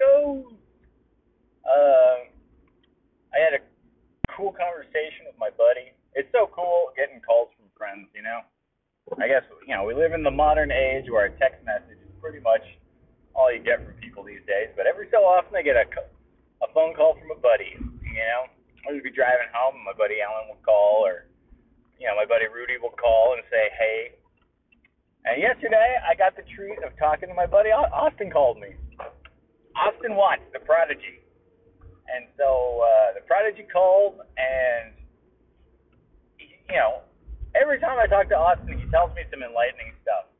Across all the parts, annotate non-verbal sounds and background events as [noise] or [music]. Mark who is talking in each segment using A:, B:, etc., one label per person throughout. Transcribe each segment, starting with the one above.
A: buckos. Um, I had a cool conversation with my buddy. It's so cool getting calls from friends, you know. I guess you know we live in the modern age where a text message is pretty much all you get from people these days. But every so often I get a a phone call from a buddy. You know, I would be driving home, and my buddy Alan would call, or you know, my buddy Rudy will call and say, "Hey, and yesterday, I got the treat of talking to my buddy Austin. Called me, Austin Watts, the Prodigy, and so uh, the Prodigy called, and you know, every time I talk to Austin, he tells me some enlightening stuff,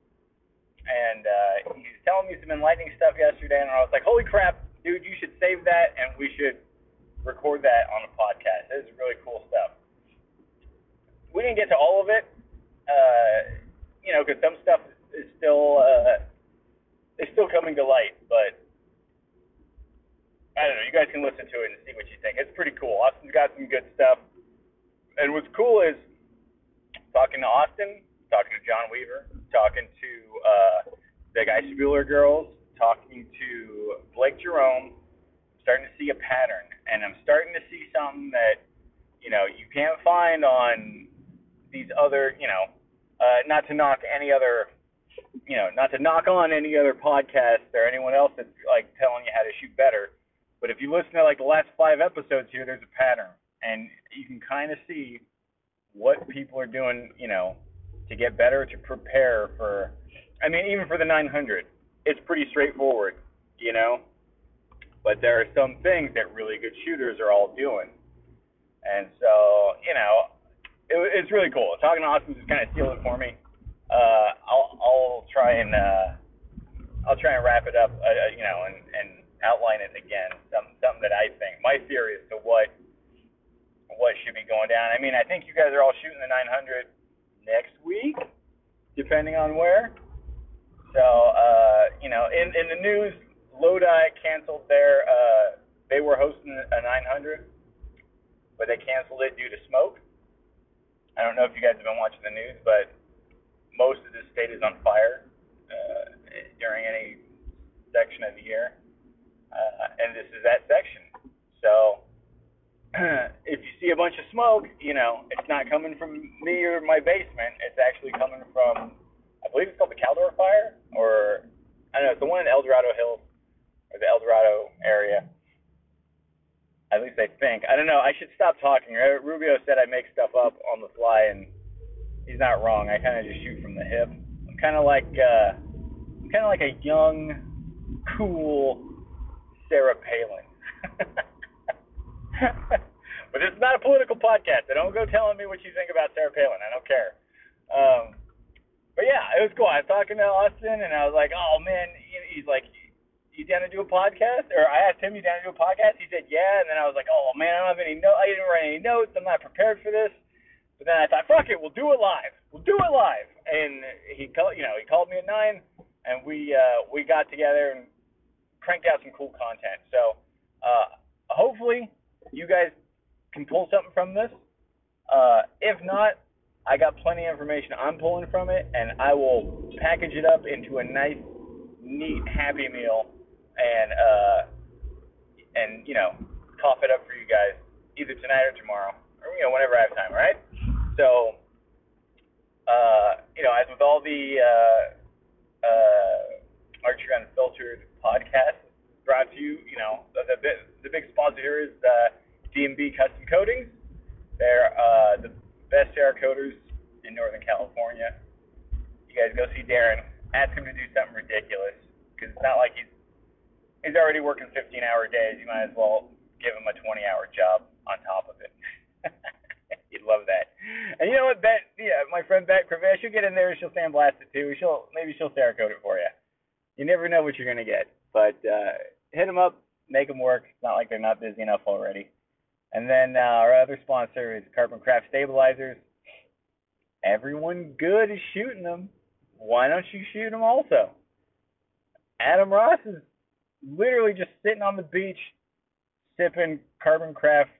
A: and uh, he's telling me some enlightening stuff yesterday, and I was like, holy crap, dude, you should save that, and we should record that on a podcast. This is really cool stuff. We didn't get to all of it. Uh, you know, because some stuff is still uh, is still coming to light. But I don't know. You guys can listen to it and see what you think. It's pretty cool. Austin's got some good stuff. And what's cool is talking to Austin, talking to John Weaver, talking to uh, the Guy Bueller girls, talking to Blake Jerome. I'm starting to see a pattern, and I'm starting to see something that you know you can't find on these other you know uh, not to knock any other, you know, not to knock on any other podcast or anyone else that's like telling you how to shoot better. But if you listen to like the last five episodes here, there's a pattern, and you can kind of see what people are doing, you know, to get better, to prepare for. I mean, even for the 900, it's pretty straightforward, you know. But there are some things that really good shooters are all doing, and so you know, it, it's really cool. Talking to Austin just kind of sealed it for me. Uh, I'll I'll try and uh, I'll try and wrap it up, uh, uh, you know, and and outline it again. Something something that I think my theory as to what what should be going down. I mean, I think you guys are all shooting the 900 next week, depending on where. So, uh, you know, in in the news, Lodi canceled their. Uh, they were hosting a 900, but they canceled it due to smoke. I don't know if you guys have been watching the news, but most of the state is on fire uh, during any section of the year, uh, and this is that section. So [clears throat] if you see a bunch of smoke, you know it's not coming from me or my basement. It's actually coming from, I believe it's called the Caldor Fire, or I don't know, it's the one in El Dorado Hills or the El Dorado area. At least I think. I don't know. I should stop talking. Rubio said I make stuff up on the fly, and he's not wrong. I kind of just shoot from the hip. I'm kind of like uh, I'm kind of like a young, cool Sarah Palin. [laughs] but this is not a political podcast. So don't go telling me what you think about Sarah Palin. I don't care. Um, but yeah, it was cool. I was talking to Austin, and I was like, "Oh man," he's like, you down to do a podcast? Or I asked him, you down to do a podcast? He said, yeah. And then I was like, oh man, I don't have any notes. I didn't write any notes. I'm not prepared for this. But then I thought, fuck it, we'll do it live. We'll do it live. And he called, you know, he called me at nine, and we uh, we got together and cranked out some cool content. So uh, hopefully you guys can pull something from this. Uh, if not, I got plenty of information I'm pulling from it, and I will package it up into a nice, neat Happy Meal and uh, and you know cough it up for you guys either tonight or tomorrow or you know whenever I have time. Right? So uh, you know, as with all the uh, uh, Archery Unfiltered podcast brought to you, you know the the, the big sponsor here is uh, DMB Custom Coatings. They're uh, the best Cerakote in Northern California. You guys go see Darren. Ask him to do something ridiculous because it's not like he's he's already working 15 hour days. You might as well give him a 20 hour job on top of it. [laughs] You'd love that. And you know what, Bet? Yeah, my friend Bet Crevasse, she'll get in there. And she'll sandblast it too. She'll maybe she'll Cerakote it for you. You never know what you're gonna get. But uh, hit them up, make them work. It's not like they're not busy enough already. And then uh, our other sponsor is Carbon Craft Stabilizers. Everyone good is shooting them. Why don't you shoot them also? Adam Ross is literally just sitting on the beach, sipping Carbon Craft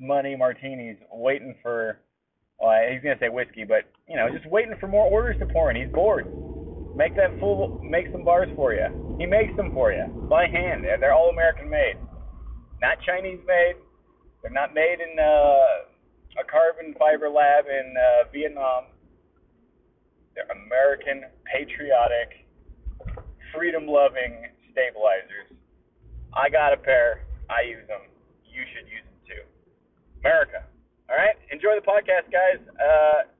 A: money martinis, waiting for. Well, he's gonna say whiskey, but you know, just waiting for more orders to pour in. He's bored. Make that full, make some bars for you. He makes them for you by hand. And they're all American made, not Chinese made. They're not made in uh, a carbon fiber lab in uh, Vietnam. They're American, patriotic, freedom-loving stabilizers. I got a pair. I use them. You should use them too. America. All right. Enjoy the podcast, guys. Uh,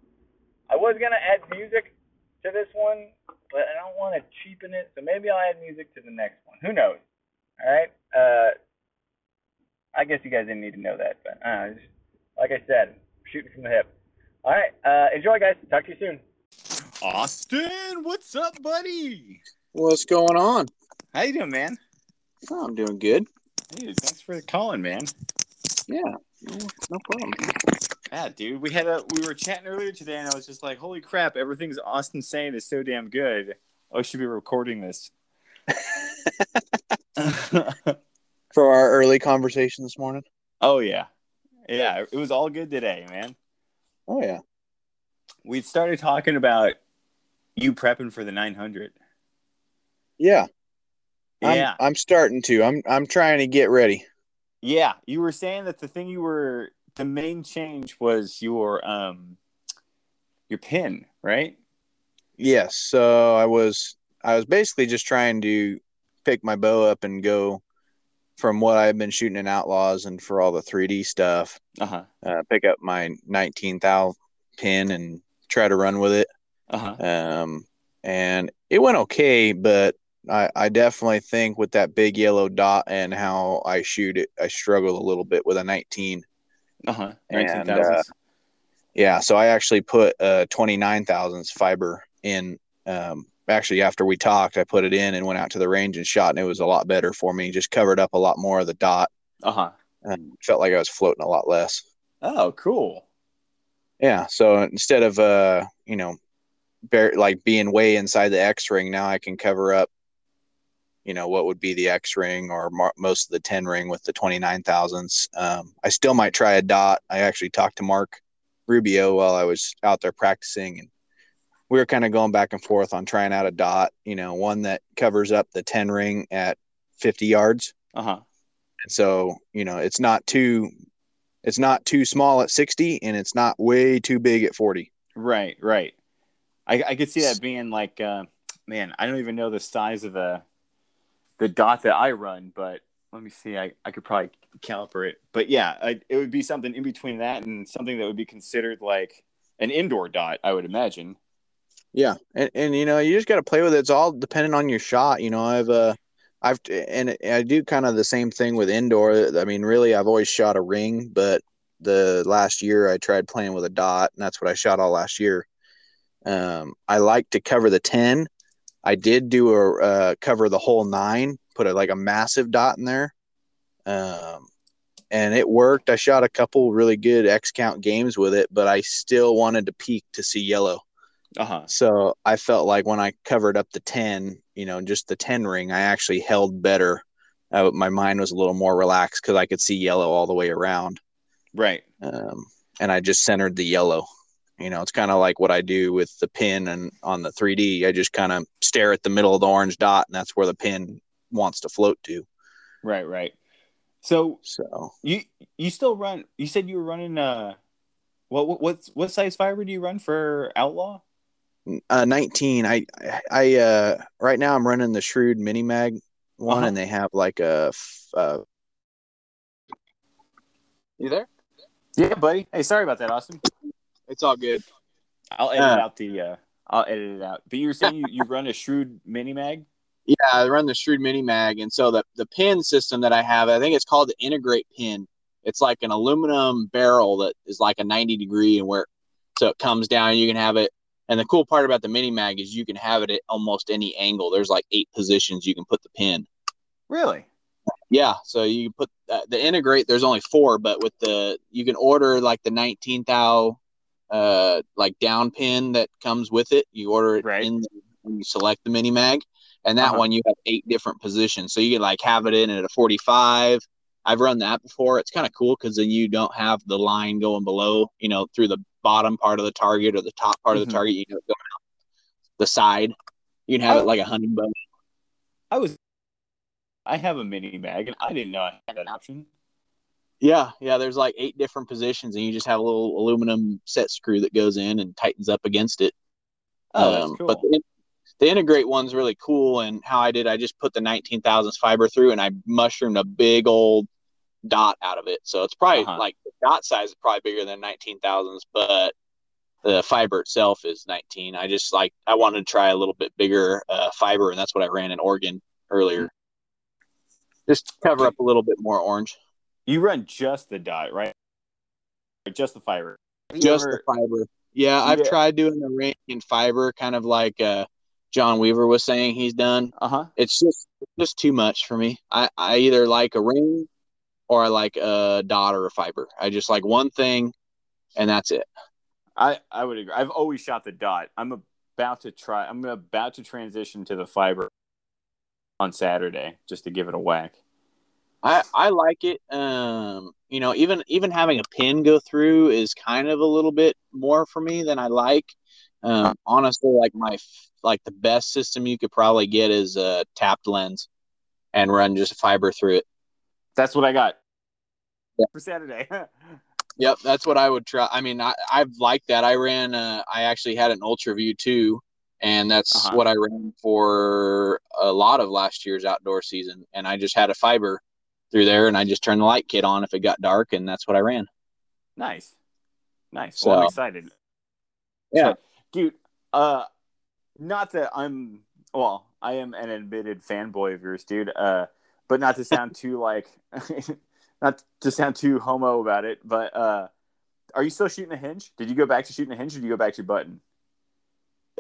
A: I was gonna add music to this one, but I don't want to cheapen it, so maybe I'll add music to the next one. Who knows? All right. Uh, I guess you guys didn't need to know that, but uh, just, like I said, shooting from the hip. All right. Uh, enjoy, guys. Talk to you soon.
B: Austin, what's up, buddy?
C: What's going on?
B: How you doing, man?
C: Oh, I'm doing good.
B: Dude, thanks for calling, man.
C: Yeah, no, no problem.
B: Yeah, dude, we had a we were chatting earlier today, and I was just like, "Holy crap! Everything's Austin saying is so damn good. I should be recording this." [laughs]
C: For our early conversation this morning.
B: oh yeah, yeah, it was all good today, man.
C: Oh yeah.
B: We started talking about you prepping for the 900.
C: Yeah. I'm,
B: Yeah,
C: I'm starting to. I'm I'm trying to get ready.
B: yeah. You were saying that the thing you were the main change was your um your pin, right?
C: Yes. So I was I was basically just trying to pick my bow up and go from what I've been shooting in Outlaws and for all the 3D stuff.
B: Uh huh.
C: Uh, pick up my 19 thou pin and try to run with it.
B: Uh huh.
C: Um, and it went okay, but I, I definitely think with that big yellow dot and how I shoot it, I struggle a little bit with a 19.
B: Uh huh.
C: And, uh. Yeah, so I actually put uh 29 thousandths fiber in. Um, actually, after we talked, I put it in and went out to the range and shot, and it was a lot better for me. Just covered up a lot more of the dot.
B: Uh huh.
C: And felt like I was floating a lot less.
B: Oh, cool.
C: Yeah, so instead of uh, you know, bear, like being way inside the X ring, now I can cover up, you know, what would be the X ring or mar- most of the 10 ring with the 29 thousandths. Um, I still might try a dot. I actually talked to Mark Rubio while I was out there practicing, and we were kind of going back and forth on trying out a dot, you know, one that covers up the 10 ring at 50 yards.
B: Uh huh.
C: And so, you know, it's not too, it's not too small at 60 and it's not way too big at 40.
B: Right, right. I I could see that being like, uh, man, I don't even know the size of the the dot that I run, but let me see. I, I could probably calibrate it. But yeah, I, it would be something in between that and something that would be considered like an indoor dot, I would imagine.
C: Yeah, and and you know you just got to play with it. It's all dependent on your shot. You know, I've uh, I've and I do kind of the same thing with indoor. I mean, really, I've always shot a ring, but the last year I tried playing with a dot, and that's what I shot all last year. Um, I like to cover the ten. I did do a uh, cover the whole nine, put a like a massive dot in there, um, and it worked. I shot a couple really good X count games with it, but I still wanted to peek to see yellow.
B: Uh huh.
C: So I felt like when I covered up the 10, you know, just the 10 ring, I actually held better. Uh, my mind was a little more relaxed because I could see yellow all the way around.
B: Right.
C: Um, and I just centered the yellow. You know, it's kind of like what I do with the pin and on the 3D. I just kind of stare at the middle of the orange dot, and that's where the pin wants to float to.
B: Right. Right. So
C: So
B: you you still run? You said you were running. Uh, what what what's, what size fiber do you run for Outlaw?
C: uh, 19. I I uh, right now I'm running the Shrewd Mini Mag one,
B: Uh-huh.
C: and they have like a. Uh, you there?
B: Yeah, buddy. Hey, sorry about that, Austin.
C: It's all good.
B: I'll edit
C: Uh.
B: out the. Uh, I'll edit it out. But you were saying you, you run a shrewd mini mag.
C: Yeah, I run the Shrewd Mini Mag, and so the the pin system that I have, I think it's called the Integrate pin. It's like an aluminum barrel that is like a 90 degree, and where so it comes down. You can have it And the cool part about the mini mag is you can have it at almost any angle. There's like eight positions you can put the pin.
B: Really?
C: Yeah, so you put uh, the integrate. There's only four, but with the you can order like the 19 thou uh like down pin that comes with it. You order it
B: Right.
C: in when you select the mini mag, and that
B: Uh-huh.
C: one you have eight different positions. So you can like have it in at a 45. I've run that before. It's kind of cool because then you don't have the line going below, you know, through the bottom part of the target or the top part of
B: Mhm.
C: the target. You know, going out the side. You can have
B: Oh.
C: it like a hunting bow.
B: I was. I have a mini mag, and I didn't know I had an option.
C: Yeah, yeah. There's like eight different positions, and you just have a little aluminum set screw that goes in and tightens up against it.
B: Oh, that's
C: Um,
B: cool.
C: But the, the integrate one's really cool. And how I did, I just put the 19 thousandths fiber through, and I mushroomed a big old dot out of it. So it's probably
B: Uh-huh.
C: like the dot size is probably bigger than 19,000s, but the fiber itself is 19. I just like I wanted to try a little bit bigger uh, fiber, and that's what I ran in Oregon earlier. Just cover up a little bit more orange.
B: You run just the dot, right? Just the fiber.
C: Just
B: ever-
C: the fiber. Yeah, I've
B: Yeah.
C: tried doing the ring in fiber, kind of like uh, John Weaver was saying he's done.
B: Uh-huh.
C: It's just just too much for me. I, I either like a ring or I like a dot or a fiber. I just like one thing, and that's it.
B: I I would agree. I've always shot the dot. I'm about to try. I'm about to transition to the fiber on Saturday just to give it a whack.
C: I, I like it. Um, you know, even even having a pin go through is kind of a little bit more for me than I like. Um, honestly, like my like the best system you could probably get is a tapped lens, and run just fiber through it.
B: That's what I got
C: Yeah.
B: for Saturday. [laughs]
C: Yep, that's what I would try. I mean, I, I've liked that. I ran. Uh, I actually had an Ultra View too, and that's
B: Uh-huh.
C: what I ran for a lot of last year's outdoor season. And I just had a fiber through there, and I just turned the light kit on if it got dark, and that's what I ran.
B: nice, nice. Well, I'm
C: So-
B: excited.
C: Yeah.
B: dude. Uh, not that I'm. Well, I am an admitted fanboy of yours, dude. Uh, but not to sound [laughs] too like, [laughs] not to sound too homo about it. But uh, are you still shooting a hinge? Did you go back to shooting a hinge, or did you go back to your button?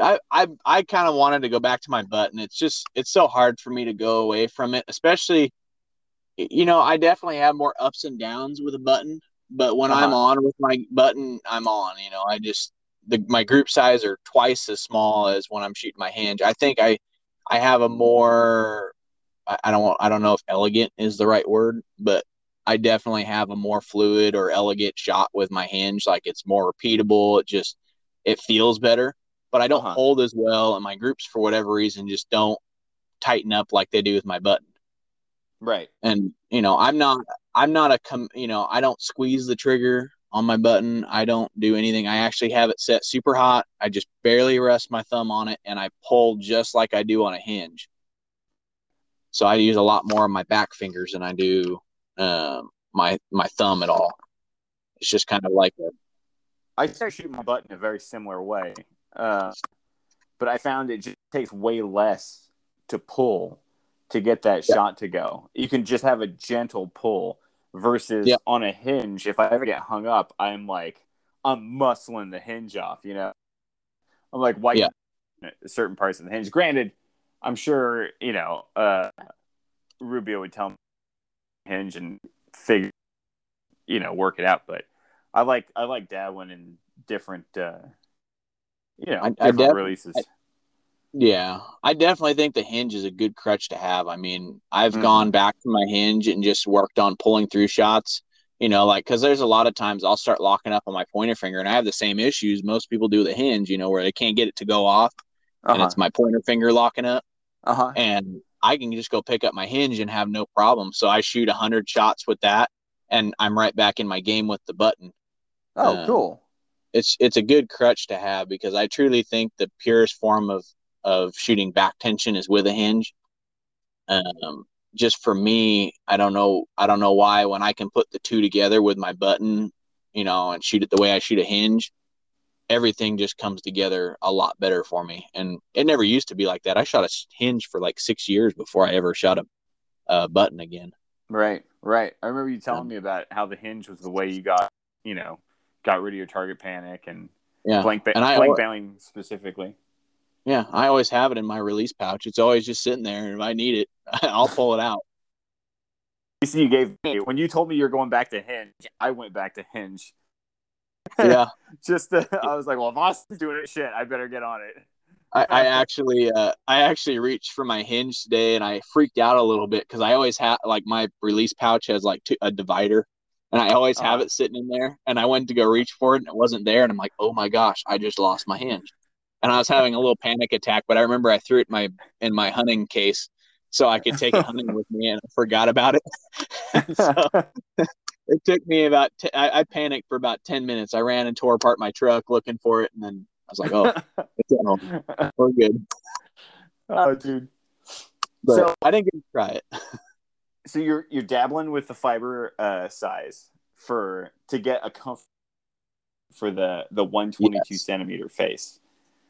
C: I I, I kind of wanted to go back to my button. It's just it's so hard for me to go away from it, especially. You know, I definitely have more ups and downs with a button, but when I'm
B: Uh-huh.
C: on with my button, I'm on. You know, I just the my group size are twice as small as when I'm shooting my hinge. I think I I have a more I, I don't want I don't know if elegant is the right word, but I definitely have a more fluid or elegant shot with my hinge. Like it's more repeatable. It just it feels better, but I don't
B: Uh-huh.
C: hold as well, and my groups for whatever reason just don't tighten up like they do with my button.
B: Right.
C: And you know, I'm not I'm not a com you know I don't squeeze the trigger on my button. I don't do anything. I actually have it set super hot. I just barely rest my thumb on it, and I pull just like I do on a hinge. So I use a lot more of my back fingers than I do um, my my thumb at all. It's just kind of like a,
B: I started shooting my button a very similar way, uh, but I found it just takes way less to pull to get that
C: Yeah.
B: shot to go. You can just have a gentle pull versus
C: Yeah.
B: on a hinge. If I ever get hung up, I'm like I'm muscling the hinge off. You know, I'm like white
C: Yeah.
B: certain parts of the hinge. Granted, I'm sure you know uh, Rubio would tell me hinge and figure you know work it out, but I like I like dabbling in different uh you know
C: I- I
B: different
C: def-
B: releases.
C: Yeah, I definitely think the hinge is a good crutch to have. I mean, I've
B: Mhm.
C: gone back to my hinge and just worked on pulling through shots. You know, like because there's a lot of times I'll start locking up on my pointer finger, and I have the same issues most people do with a hinge. You know, where they can't get it to go off, and
B: uh-huh.
C: it's my pointer finger locking up,
B: uh-huh.
C: and I can just go pick up my hinge and have no problem. So I shoot a hundred shots with that, and I'm right back in my game with the button.
B: Oh,
C: um,
B: cool.
C: It's it's a good crutch to have because I truly think the purest form of of shooting back tension is with a hinge. Um, just for me, I don't know. I don't know why when I can put the two together with my button, you know, and shoot it the way I shoot a hinge, everything just comes together a lot better for me. And it never used to be like that. I shot a hinge for like six years before I ever shot a, a button again.
B: Right, right. I remember you telling
C: Um,
B: me about how the hinge was the way you got, you know, got rid of your target panic and
C: Yeah.
B: Blank, ba-
C: And I
B: blank bailing specifically.
C: Yeah, I always have it in my release pouch. It's always just sitting there, and if I need it, [laughs] I'll pull it out.
B: You see, you gave me when you told me you're going back to Hinge. I went back to Hinge. [laughs]
C: Yeah,
B: Just to, I was like, well, if Austin's doing it, shit, I better get on it.
C: I, I [laughs] actually, uh, I actually reached for my hinge today, and I freaked out a little bit because I always have like my release pouch has like two, a divider, and I always have
B: Uh-huh.
C: it sitting in there. And I went to go reach for it, and it wasn't there, and I'm like, oh my gosh, I just lost my hinge, and I was having a little panic attack. But I remember I threw it in my in my hunting case so I could take it hunting with me, and I forgot about it. [laughs] so it took me about t- I, I panicked for about ten minutes. I ran and tore apart my truck looking for it, and then I was like, oh, it's at home. We're good. [laughs]
B: oh, dude.
C: But
B: So-
C: I didn't get to try it.
B: So you're you're dabbling with the fiber uh, size for to get a comfort for the the 122
C: Yes.
B: centimeter face.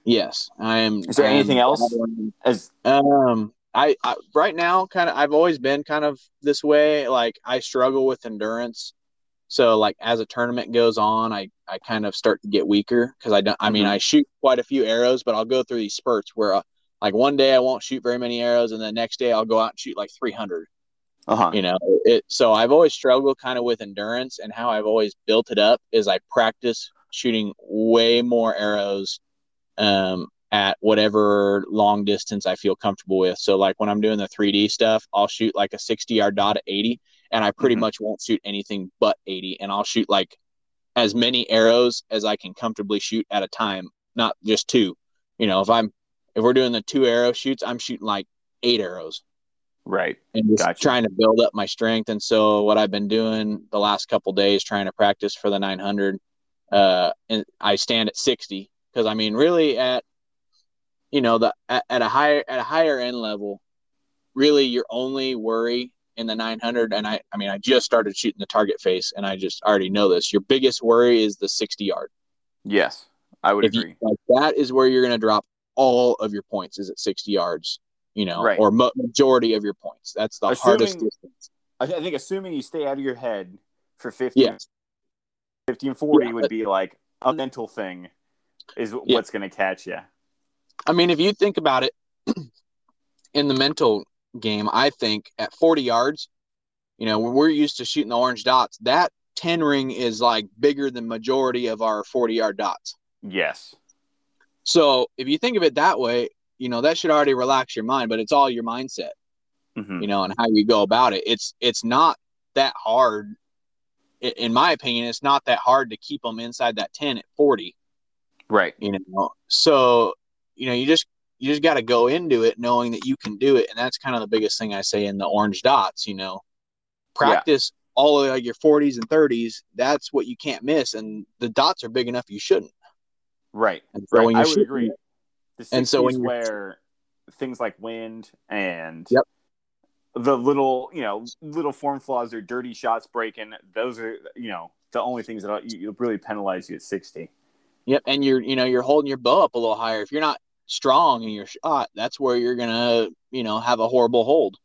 C: Yes, I am.
B: Is there
C: I am
B: anything else? As
C: Um, I, I right now kind of I've always been kind of this way. Like I struggle with endurance. So like as a tournament goes on, I I kind of start to get weaker because I don't. I mean,
B: Mhm.
C: I shoot quite a few arrows, but I'll go through these spurts where. Uh, like one day I won't shoot very many arrows, and the next day I'll go out and shoot like 300.
B: uh-huh.
C: you know it so i've always struggled kind of with endurance and how i've always built it up is i practice shooting way more arrows um at whatever long distance i feel comfortable with so like when i'm doing the 3d stuff i'll shoot like a 60 yard dot at 80 and i pretty
B: Mhm.
C: much won't shoot anything but 80 and i'll shoot like as many arrows as i can comfortably shoot at a time not just two you know if i'm if we're doing the two arrow shoots i'm shooting like eight arrows
B: Right.
C: and just
B: Gotcha.
C: trying to build up my strength. And so what I've been doing the last couple days, trying to practice for the 900, uh, and I stand at 60 because I mean, really at, you know, the at, at a higher at a higher end level, really your only worry in the 900, and I I mean I just started shooting the target face, and I just already know this. Your biggest worry is the 60 yard.
B: Yes, I would
C: If you,
B: agree.
C: like that is where you're going to drop all of your points is at 60 yards. You know,
B: Right.
C: or mo- majority of your points. That's the hardest distance.
B: I, I think assuming you stay out of your head for 50,
C: Yeah.
B: 50 and 40
C: Yeah,
B: would
C: but-
B: be like a mental thing is
C: Yeah.
B: what's going to catch you.
C: I mean, if you think about it [clears throat] in the mental game, I think at 40 yards, you know, we're used to shooting the orange dots, that 10 ring is like bigger than majority of our 40 yard dots.
B: Yes.
C: So if you think of it that way, you know, that should already relax your mind, but it's all your mindset,
B: Mhm.
C: you know, and how you go about it. It's, it's not that hard. In my opinion, it's not that hard to keep them inside that 10 at 40.
B: Right.
C: you know so you know you just you just got to go into it knowing that you can do it and that's kind of the biggest thing i say in the orange dots you know practice all of like your 40s and 30s that's what you can't miss and the dots are big enough you shouldn't
B: Right.
C: and so
B: Right. I would agree. The 60s
C: And so when
B: where things like wind and
C: Yep.
B: the little, you know, little form flaws or dirty shots breaking, those are, you know, the only things that you really penalize you at 60.
C: Yep and you're you know you're holding your bow up a little higher if you're not strong in your shot that's where you're gonna you know have a horrible hold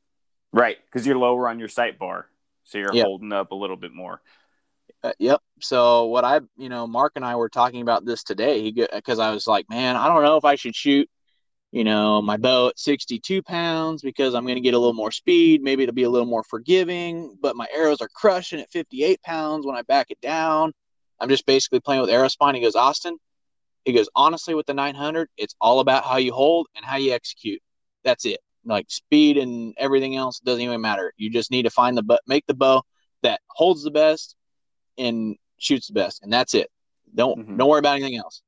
B: Right. Because you're lower on your sight bar. So you're
C: Yep.
B: holding up a little bit more.
C: Uh, yep. So what I, you know, Mark and I were talking about this today. He because I was like, man, I don't know if I should shoot, you know, my bow at 62 pounds because I'm going to get a little more speed. Maybe it'll be a little more forgiving. But my arrows are crushing at 58 pounds when I back it down. I'm just basically playing with arrow spine. He goes, Austin. He goes, honestly, with the 900, it's all about how you hold and how you execute. That's it. Like speed and everything else doesn't even matter. You just need to find the but make the bow that holds the best and shoots the best, and that's it. Don't
B: Mhm.
C: don't worry about anything else.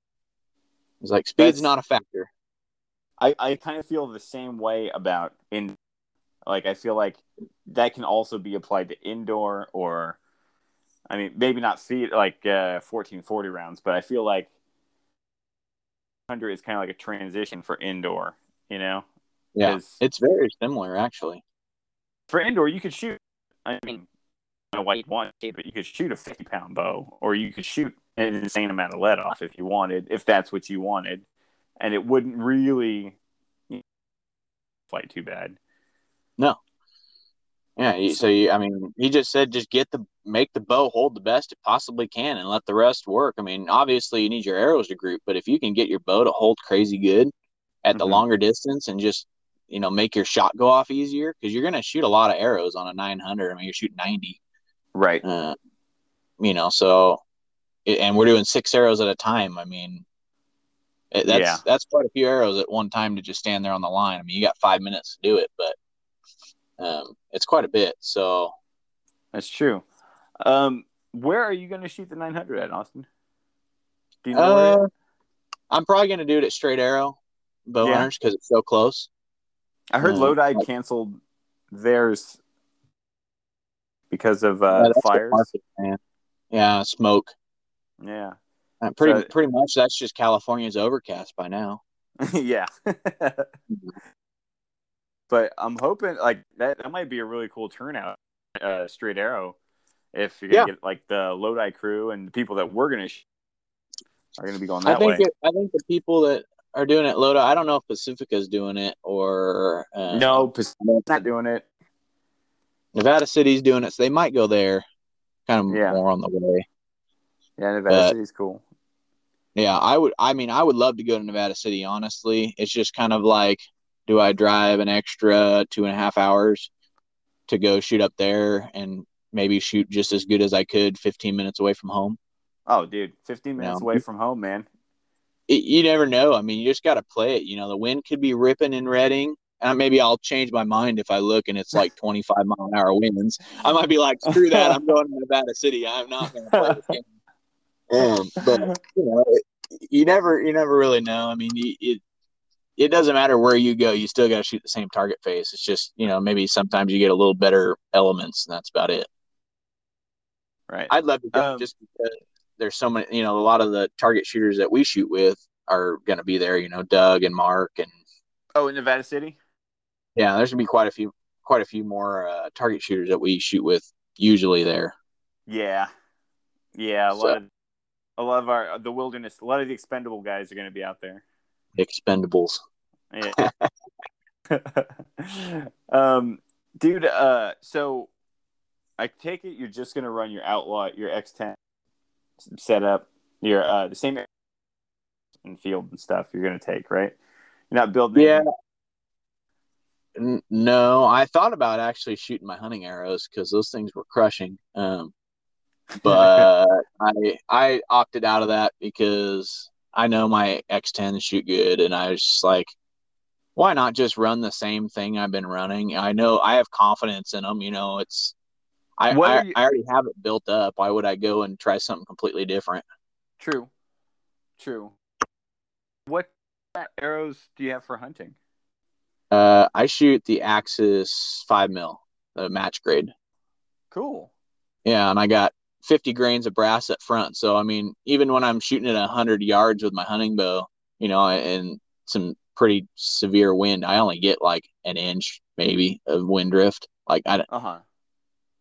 C: It's like speed's
B: That's-
C: not a factor.
B: I, I kind of feel the same way about in like I feel like that can also be applied to indoor or I mean maybe not feet like uh 1440 rounds but I feel like 100 is kind of like a transition for indoor you know?
C: Yeah, it's very similar actually.
B: for indoor you could shoot I mean I don't know why you'd want to but you could shoot a 50 pound bow or you could shoot an insane amount of lead off if you wanted if that's what you wanted and it wouldn't really you know, fight too bad
C: Yeah, you- so you, I mean, he just said just get the make the bow hold the best it possibly can and let the rest work. I mean, obviously you need your arrows to group, but if you can get your bow to hold crazy good at the
B: Mhm.
C: longer distance and just you know make your shot go off easier because you're gonna shoot a lot of arrows on a 900. I mean, you're shooting 90.
B: Right.
C: Uh, you know, so and we're doing six arrows at a time. I mean, that's
B: Yeah.
C: that's quite a few arrows at one time to just stand there on the line. I mean, you got five minutes to do it, but um, it's quite a bit. So
B: That's true. Um, where are you going to shoot the 900 at, Austin? Do you know
C: uh,
B: where?
C: I'm probably gonna do it at Straight Arrow Bow
B: Yeah.
C: Hunters because it's so close.
B: I heard
C: uh,
B: Lodi canceled theirs because of uh,
C: the
B: fires.
C: market. Yeah, smoke.
B: Yeah.
C: Uh, pretty
B: So-
C: pretty much that's just California's overcast by now. [laughs]
B: yeah. [laughs] but I'm hoping like that that might be a really cool turnout. Uh, straight arrow, if you're gonna
C: Yeah.
B: get like the Lodi crew and the people that we're gonna sh- are gonna be going
C: I think
B: way.
C: it, I think the people that are doing it, Lodi. I don't know if Pacifica's doing it or uh,
B: no, Pacific's not doing it.
C: Nevada City's doing it, so they might go there. Kind of
B: Yeah.
C: more on the way.
B: Yeah, Nevada
C: Uh,
B: City's cool.
C: Yeah, I would. I mean, I would love to go to Nevada City. Honestly, it's just kind of like, do I drive an extra two and a half hours to go shoot up there and maybe shoot just as good as I could 15 minutes away from home?
B: Oh, dude, 15 minutes
C: No.
B: away from home, man.
C: It, you never know. I mean, you just got to play it. You know, the wind could be ripping in Redding. And maybe I'll change my mind if I look and it's like 25 mile an hour winds. I might be like, screw that. I'm going to Nevada City. I'm not going to play this game. [laughs] Um, but you know, it, you never, you never really know. I mean, you, it, it doesn't matter where you go. You still got to shoot the same target face. It's just, you know, maybe sometimes you get a little better elements, and that's about it.
B: Right.
C: I'd love to go
B: Um,
C: just because there's so many, you know, a lot of the target shooters that we shoot with are going to be there. You know, Doug and Mark, and
B: oh, in Nevada City?
C: yeah, there's gonna be quite a few, quite a few more uh, target shooters that we shoot with usually there.
B: Yeah. Yeah, a
C: So-
B: lot of a lot of our the wilderness, a lot of the expendable guys are going to be out there.
C: Expendables.
B: Yeah. [laughs] um, dude. Uh, so I take it you're just gonna run your outlaw, your X10 setup, your uh, the same and field and stuff. You're gonna take right. You're not building.
C: Yeah. No, I thought about actually shooting my hunting arrows because those things were crushing. Um, but [laughs] I I opted out of that because I know my X10 shoot good, and I was just like, why not just run the same thing I've been running? I know I have confidence in them. You know, it's I I,
B: you-
C: I already have it built up. Why would I go and try something completely different?
B: True. True. What arrows do you have for hunting?
C: Uh, I shoot the Axis five mil, the match grade.
B: Cool.
C: Yeah, and I got 50 grains of brass up front. So I mean, even when I'm shooting at 100 yards with my hunting bow, you know, and some pretty severe wind, I only get like an inch maybe of wind drift. Like I don't.
B: Uh huh.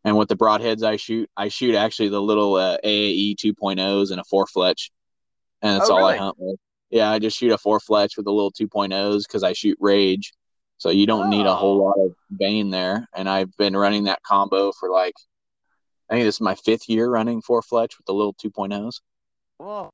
C: and with the broadheads I shoot, I shoot actually the little uh, AAE 2.0s and a four fletch, and that's
B: Oh,
C: all I hunt with. Yeah, I just shoot a four fletch with the little 2.0s because I shoot rage, so you don't need a whole
B: Oh.
C: lot of vane there. And I've been running that combo for like, I think this is my fifth year running four fletch with the little 2.0s.
B: Well,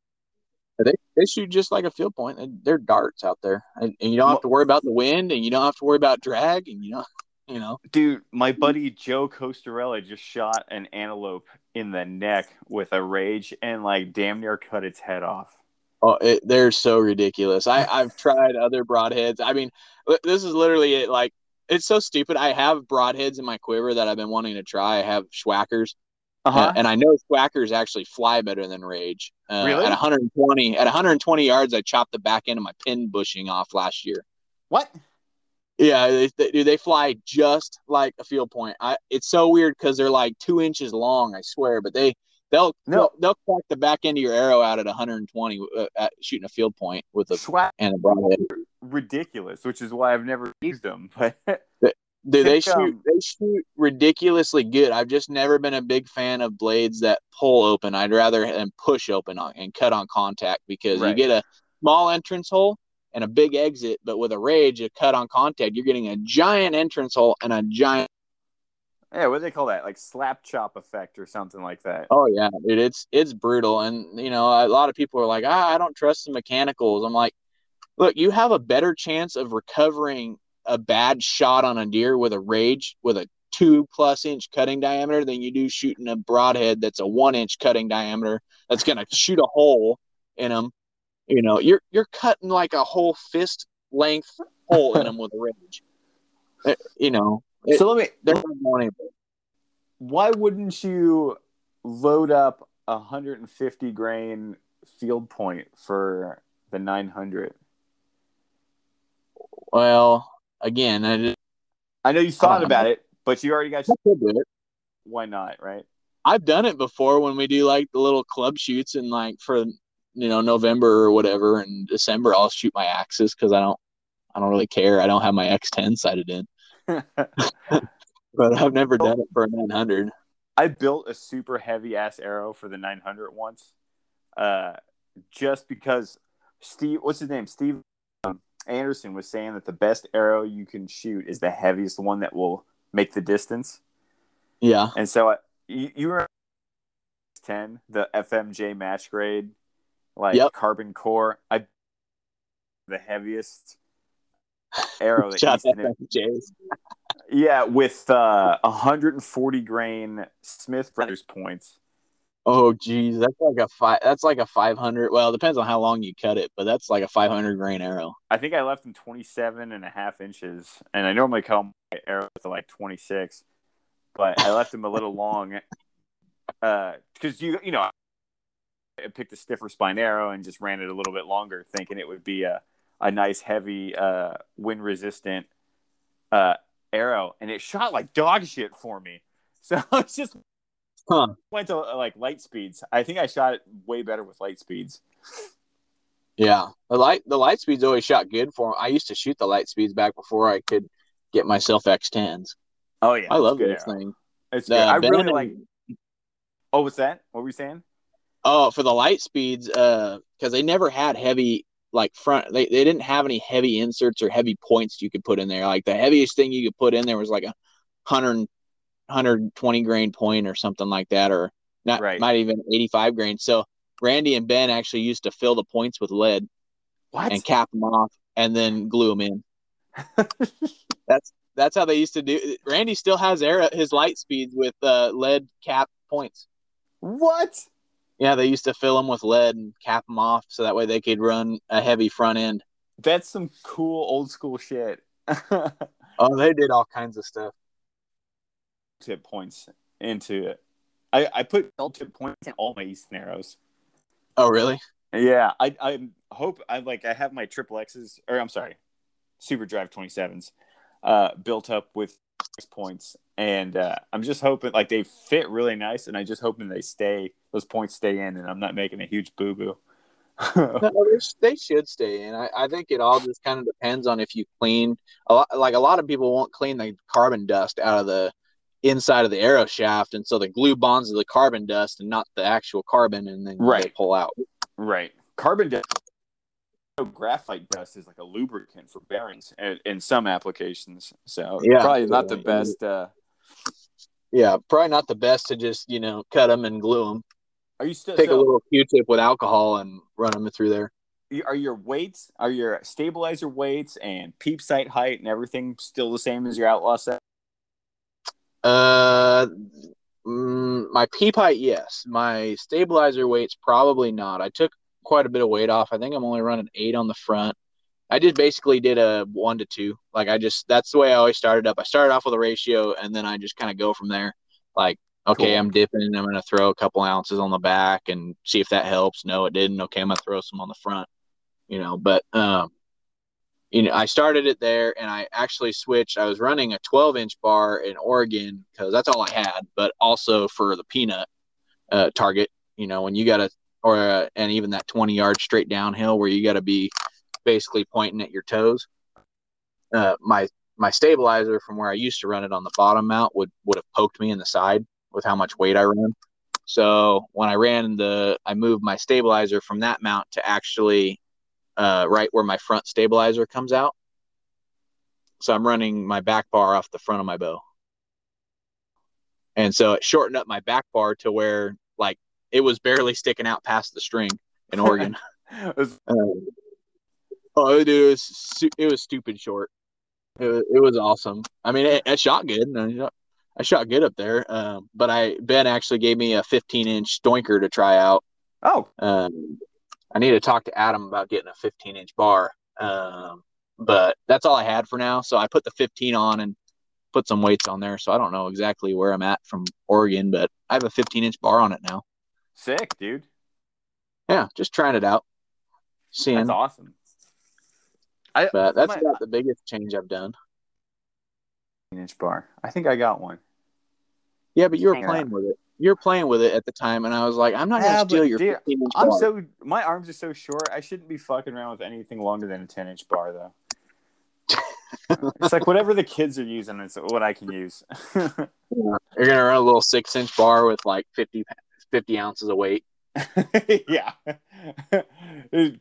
C: They they shoot just like a field point. They- They're darts out there, and, and you don't have to worry about the wind, and you don't have to worry about drag, and you know, [laughs] you know.
B: dude, my mm-hmm. buddy Joe Costarella just shot an antelope in the neck with a rage and like damn near cut its head off.
C: Oh, it, they're so ridiculous. I I've tried other broadheads. I mean, this is literally it. Like, it's so stupid. I have broadheads in my quiver that I've been wanting to try. I have Swhackers,
B: Uh-huh.
C: uh, and I know Swhackers actually fly better than Rage. Uh,
B: Really?
C: At 120, at 120 yards, I chopped the back end of my pin bushing off last year.
B: what?
C: Yeah, they, they, they fly just like a field point. I, it's so weird because they're like two inches long, I swear. But they they'll
B: No.
C: they'll, crack the back end of your arrow out at 120 uh, at shooting a field point with a
B: Swag
C: and a broadhead.
B: ridiculous, which is why I've never used them. [laughs]
C: Dude, they shoot
B: um,
C: they shoot ridiculously good. I've just never been a big fan of blades that pull open. I'd rather them push open on, and cut on contact because you get a small entrance hole and a big exit, but with a rage, a cut on contact, you're getting a giant entrance hole and a giant
B: Yeah, what do they call that? Like slap chop effect or something like that.
C: Oh yeah, dude, it's it's brutal, and you know a lot of people are like, ah, I don't trust the mechanicals. I'm like, look, you have a better chance of recovering a bad shot on a deer with a rage with a two plus inch cutting diameter than you do shooting a broadhead that's a one inch cutting diameter that's gonna [laughs] shoot a hole in them. You know, you're you're cutting like a whole fist length hole in them with a rage. Uh, You know, it-
B: so let me.
C: they're not going.
B: Why wouldn't you load up a 150 grain field point for the 900?
C: Well, again, I just
B: I know you thought about
C: know.
B: it, but you already got.
C: Could.
B: Why not? Right?
C: I've done it before when we do like the little club shoots and like for you know November or whatever and December I'll shoot my axes because I don't I don't really care. I don't have my X10 sighted in, [laughs] but I've never done it for a 900.
B: I built a super heavy ass arrow for the 900 once, uh, just because Steve, what's his name, Steve Anderson was saying that the best arrow you can shoot is the heaviest one that will make the distance.
C: Yeah,
B: And so I, you, you were 10, the FMJ match grade, like
C: Yep.
B: carbon core. I the heaviest arrow that
C: shot
B: Easton
C: FMJs.
B: Yeah, with uh, 140 grain Smith Brothers points.
C: Oh geez, that's like a five. That's like a 500. Well, it depends on how long you cut it, but that's like a 500 grain arrow.
B: I think I left them 27 and a half inches, and I normally cut my arrows to like 26, but I left them a little [laughs] long because you you know I picked a stiffer spine arrow and just ran it a little bit longer, thinking it would be a a nice heavy uh, wind resistant uh, arrow, and it shot like dog shit for me. [laughs] So it's just
C: Huh.
B: went to uh, like light speeds. I think I shot it way better with light speeds.
C: Yeah, the light the light speeds always shot good for 'em. I used to shoot the light speeds back before I could get myself X10s.
B: Oh yeah,
C: I love this
B: arrow.
C: thing.
B: It's
C: The
B: good. I
C: Ben
B: really
C: and-
B: like. Oh, what's that? What were you saying?
C: Oh, for the light speeds, uh, because they never had heavy like front. They they didn't have any heavy inserts or heavy points you could put in there. Like the heaviest thing you could put in there was like a hundred hundred twenty grain point or something like that, or not
B: Right.
C: not even eighty five grain. So Randy and Ben actually used to fill the points with lead
B: What?
C: and cap them off, and then glue them in. [laughs] that's that's how they used to do. it. Randy still has air his light speeds with uh, lead cap points.
B: what?
C: Yeah, they used to fill them with lead and cap them off so that way they could run a heavy front end.
B: That's some cool old school shit. [laughs]
C: Oh, they did all kinds of stuff.
B: Tip points into it. I, I put L tip points in all my Easton arrows.
C: Oh, really?
B: Yeah, I I hope I like I have my triple X's or I'm sorry, Super Drive 27s uh, built up with points, and uh, I'm just hoping like they fit really nice, and I just hoping they stay those points stay in, and I'm not making a huge boo boo. [laughs]
C: No, they should stay in. I, I think it all just kind of depends on if you clean a lot. Like a lot of people won't clean the carbon dust out of the inside of the arrow shaft, and so the glue bonds to the carbon dust and not the actual carbon, and then
B: Right.
C: pull out.
B: Right. Carbon dust. Graphite dust is like a lubricant for bearings in, in some applications. So
C: Yeah.
B: probably not the best. Uh,
C: Yeah, probably not the best to just you know cut them and glue them.
B: are you still?
C: Take a little Q-tip with alcohol and run them through there.
B: are your weights, are your stabilizer weights and peep sight height and everything still the same as your outlaw set?
C: Uh, mm, my peep height, yes. My stabilizer weight's probably not. I took quite a bit of weight off. I think I'm only running eight on the front. I just basically did a one to two. Like I just that's the way I always started up. I started off with a ratio and then I just kind of go from there. Like, okay,
B: Cool.
C: I'm dipping. I'm gonna throw a couple ounces on the back and see if that helps. No, it didn't. Okay, I'm gonna throw some on the front. You know, but um, you know, I started it there and I actually switched. I was running a 12 inch bar in Oregon because that's all I had, but also for the peanut uh, target, you know, when you got to, or, uh, and even that 20 yard straight downhill where you got to be basically pointing at your toes. Uh, my, my stabilizer from where I used to run it on the bottom mount would, would have poked me in the side with how much weight I ran. So when I ran the, I moved my stabilizer from that mount to actually uh, right where my front stabilizer comes out. So I'm running my back bar off the front of my bow. and so it shortened up my back bar to where like it was barely sticking out past the string in Oregon.
B: Was- [laughs]
C: Um, oh, dude, it was it was stupid short. It was, it was awesome. I mean, it, it shot good. I shot, I shot good up there. Um, but I Ben actually gave me a 15 inch Doinker to try out.
B: oh,
C: Um, I need to talk to Adam about getting a 15 inch bar. Um, but that's all I had for now. So I put the 15 on and put some weights on there. So I don't know exactly where I'm at from Oregon, but I have a 15 inch bar on it now.
B: sick, dude.
C: Yeah, just trying it out, seeing.
B: That's awesome. I
C: But that's
B: my-
C: about the biggest change I've done.
B: inch bar. I think I got one.
C: Yeah, but you were
B: Hang
C: playing
B: on.
C: with it. You were playing with it at the time, and I was like, I'm not gonna steal your
B: dear, I'm
C: bar.
B: so my arms are so short. I shouldn't be fucking around with anything longer than a 10 inch bar though. [laughs] it's like whatever the kids are using is what I can use. [laughs]
C: You're gonna run a little six inch bar with like 50, 50 ounces of weight. [laughs]
B: yeah.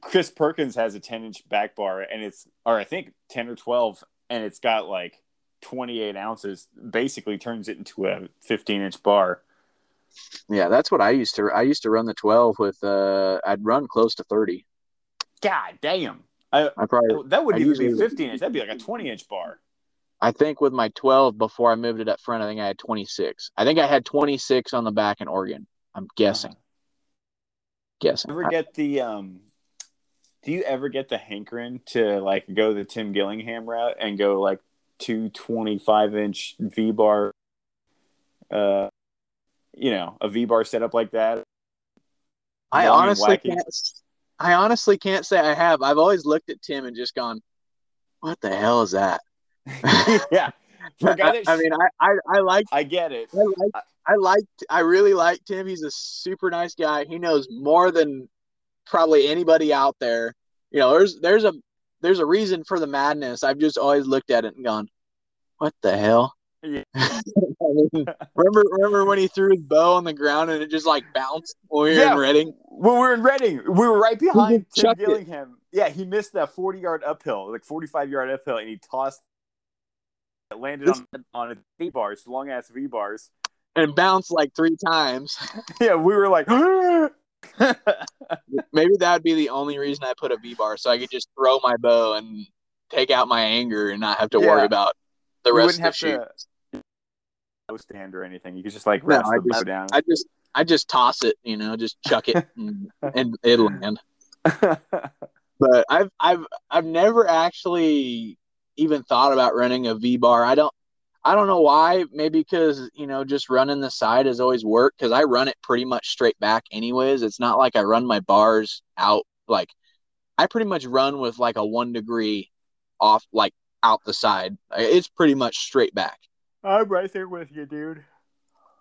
B: Chris Perkins has a 10 inch back bar and it's, or I think 10 or 12, and it's got like 28 ounces, basically turns it into a 15 inch bar.
C: Yeah, that's what I used to. I used to run the 12 with. uh I'd run close to 30.
B: God damn. I,
C: I probably.
B: that wouldn't
C: I
B: even be 15 inch. That'd be like a 20 inch bar.
C: I think with my 12 before I moved it up front, I think I had 26. I think I had 26 on the back in Oregon. I'm guessing. Guessing.
B: Ever get the, um, do you ever get the hankering to like go the Tim Gillingham route and go like two twenty five inch V bar, uh, you know, a V bar setup like that?
C: I honestly can't. I honestly can't say I have. I've always looked at Tim and just gone, "What the hell is that?" [laughs]
B: yeah. For a guy [laughs]
C: I, I mean, I I, I like
B: I get it.
C: I like I liked I really liked Tim. He's a super nice guy. He knows more than probably anybody out there. You know, there's there's a there's a reason for the madness. I've just always looked at it and gone, "What the hell?"
B: Yeah. [laughs] [laughs]
C: Remember remember when he threw his bow on the ground and it just like bounced when we were
B: Yeah.
C: in Redding?
B: When we were in Redding, we were right behind Tim
C: chucked it.
B: Yeah, he missed that 40 yard uphill, like 45 yard uphill, and he tossed it landed on, on a V bars, long ass V bars.
C: and bounced like three times. [laughs]
B: Yeah, we were like,
C: Maybe that'd be the only reason I put a V bar, so I could just throw my bow and take out my anger and not have to
B: Yeah.
C: worry about the rest of the shoot.
B: to stand or anything. You could just like
C: No,
B: rest
C: I just-
B: down.
C: I just I just toss it, you know, just chuck it and, [laughs] and it'll land. But I've I've I've never actually even thought about running a V bar. I don't I don't know why. Maybe because you know just running the side has always worked. Because I run it pretty much straight back, anyways. It's not like I run my bars out like I pretty much run with like a one degree off, like out the side. It's pretty much straight back.
B: I'm right there with you, dude.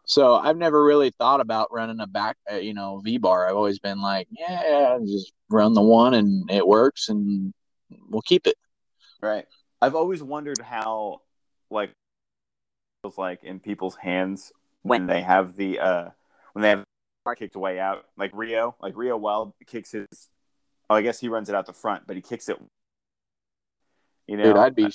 C: So I've never really thought about running a back, uh, you know, V bar. I've always been like, yeah, just run the one and it works, and we'll keep it.
B: Right. I've always wondered how like feels like in people's hands when they have the uh when they have kicked way out. Like Rio, like Rio Wild kicks his oh I guess he runs it out the front, but he kicks it you know
C: Dude, I'd be, I-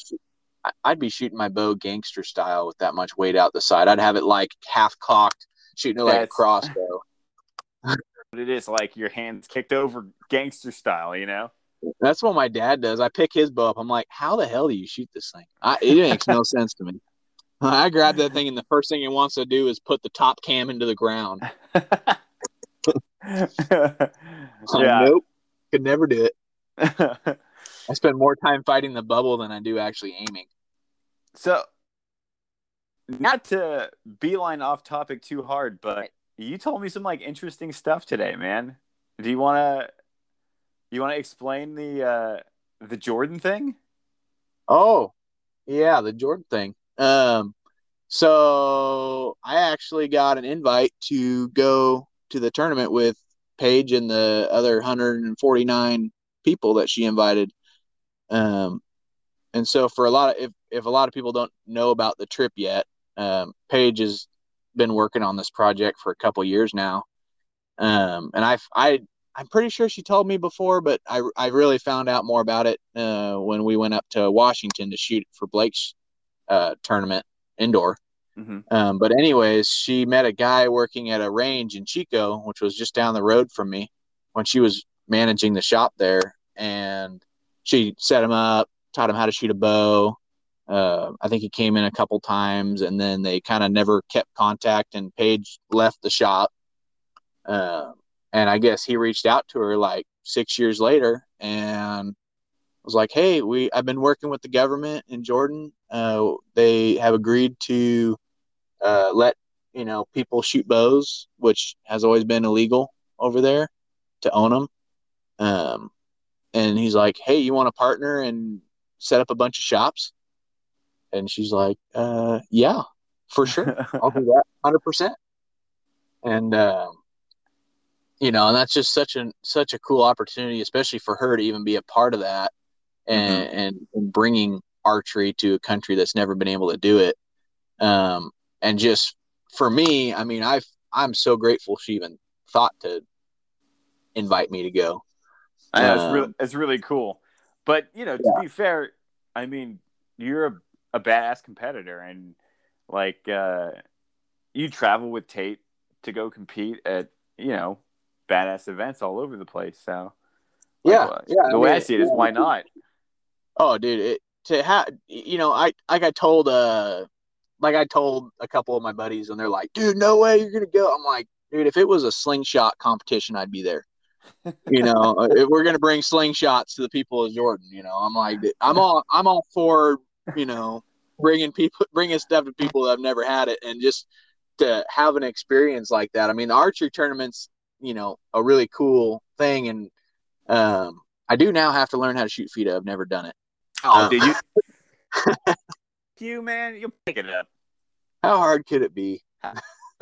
C: I'd be shooting my bow gangster style with that much weight out the side. I'd have it like half cocked, shooting it like a crossbow. [laughs]
B: but it is like your hands kicked over gangster style, you know?
C: That's what my dad does. I pick his bow up. I'm like, how the hell do you shoot this thing? I, it makes no [laughs] sense to me. I grab that thing, and the first thing it wants to do is put the top cam into the ground. [laughs]
B: Yeah.
C: nope, could never do it. I spend more time fighting the bubble than I do actually aiming.
B: So, not to beeline off topic too hard, but you told me some like interesting stuff today, man. Do you want to you want to explain the uh the Jordan thing?
C: Oh, yeah, the Jordan thing. Um, so I actually got an invite to go to the tournament with Paige and the other 149 people that she invited. Um, and so for a lot of if if a lot of people don't know about the trip yet, um, Paige has been working on this project for a couple years now. Um, and I've I I'm pretty sure she told me before, but I, I really found out more about it uh, when we went up to Washington to shoot for Blake's uh, tournament indoor.
B: Mhm.
C: Um, but anyways, she met a guy working at a range in Chico, which was just down the road from me, when she was managing the shop there, and she set him up, taught him how to shoot a bow. Uh, I think he came in a couple times, and then they kind of never kept contact. And Paige left the shop, uh, and I guess he reached out to her like six years later, and was like, "Hey, we I've been working with the government in Jordan. Uh, they have agreed to uh, let you know people shoot bows, which has always been illegal over there to own them. Um, and he's like, "Hey, you want to partner and set up a bunch of shops?" And she's like, uh, "Yeah, for sure, [laughs] I'll do that, hundred percent." And um, you know, and that's just such a such a cool opportunity, especially for her to even be a part of that and and, and bringing archery to a country that's never been able to do it. Um, and just for me, I mean, I've I'm so grateful she even thought to invite me to go.
B: I know, it's,
C: Um,
B: really, it's really cool. But, you know, to
C: Yeah.
B: be fair, I mean, you're a, a badass competitor and, like, uh, you travel with Tate to go compete at, you know, badass events all over the place. So, like,
C: Yeah,
B: uh,
C: yeah, I
B: The way I see it is,
C: yeah.
B: why not?
C: Oh, dude, it, to have you know, I like I told uh like I told a couple of my buddies, and they're like, "Dude, no way you're gonna go." I'm like, "Dude, if it was a slingshot competition, I'd be there." You know, uh, we're gonna bring slingshots to the people of Jordan, you know, I'm like, I'm all I'm all for you know bringing people bringing stuff to people that have never had it, and just to have an experience like that. I mean, the archery tournaments, you know, a really cool thing, and um, I do now have to learn how to shoot FITA. I've never done it.
B: Oh,
C: Uh,
B: did you? [laughs] you, man, you'll pick it up.
C: How hard could it be?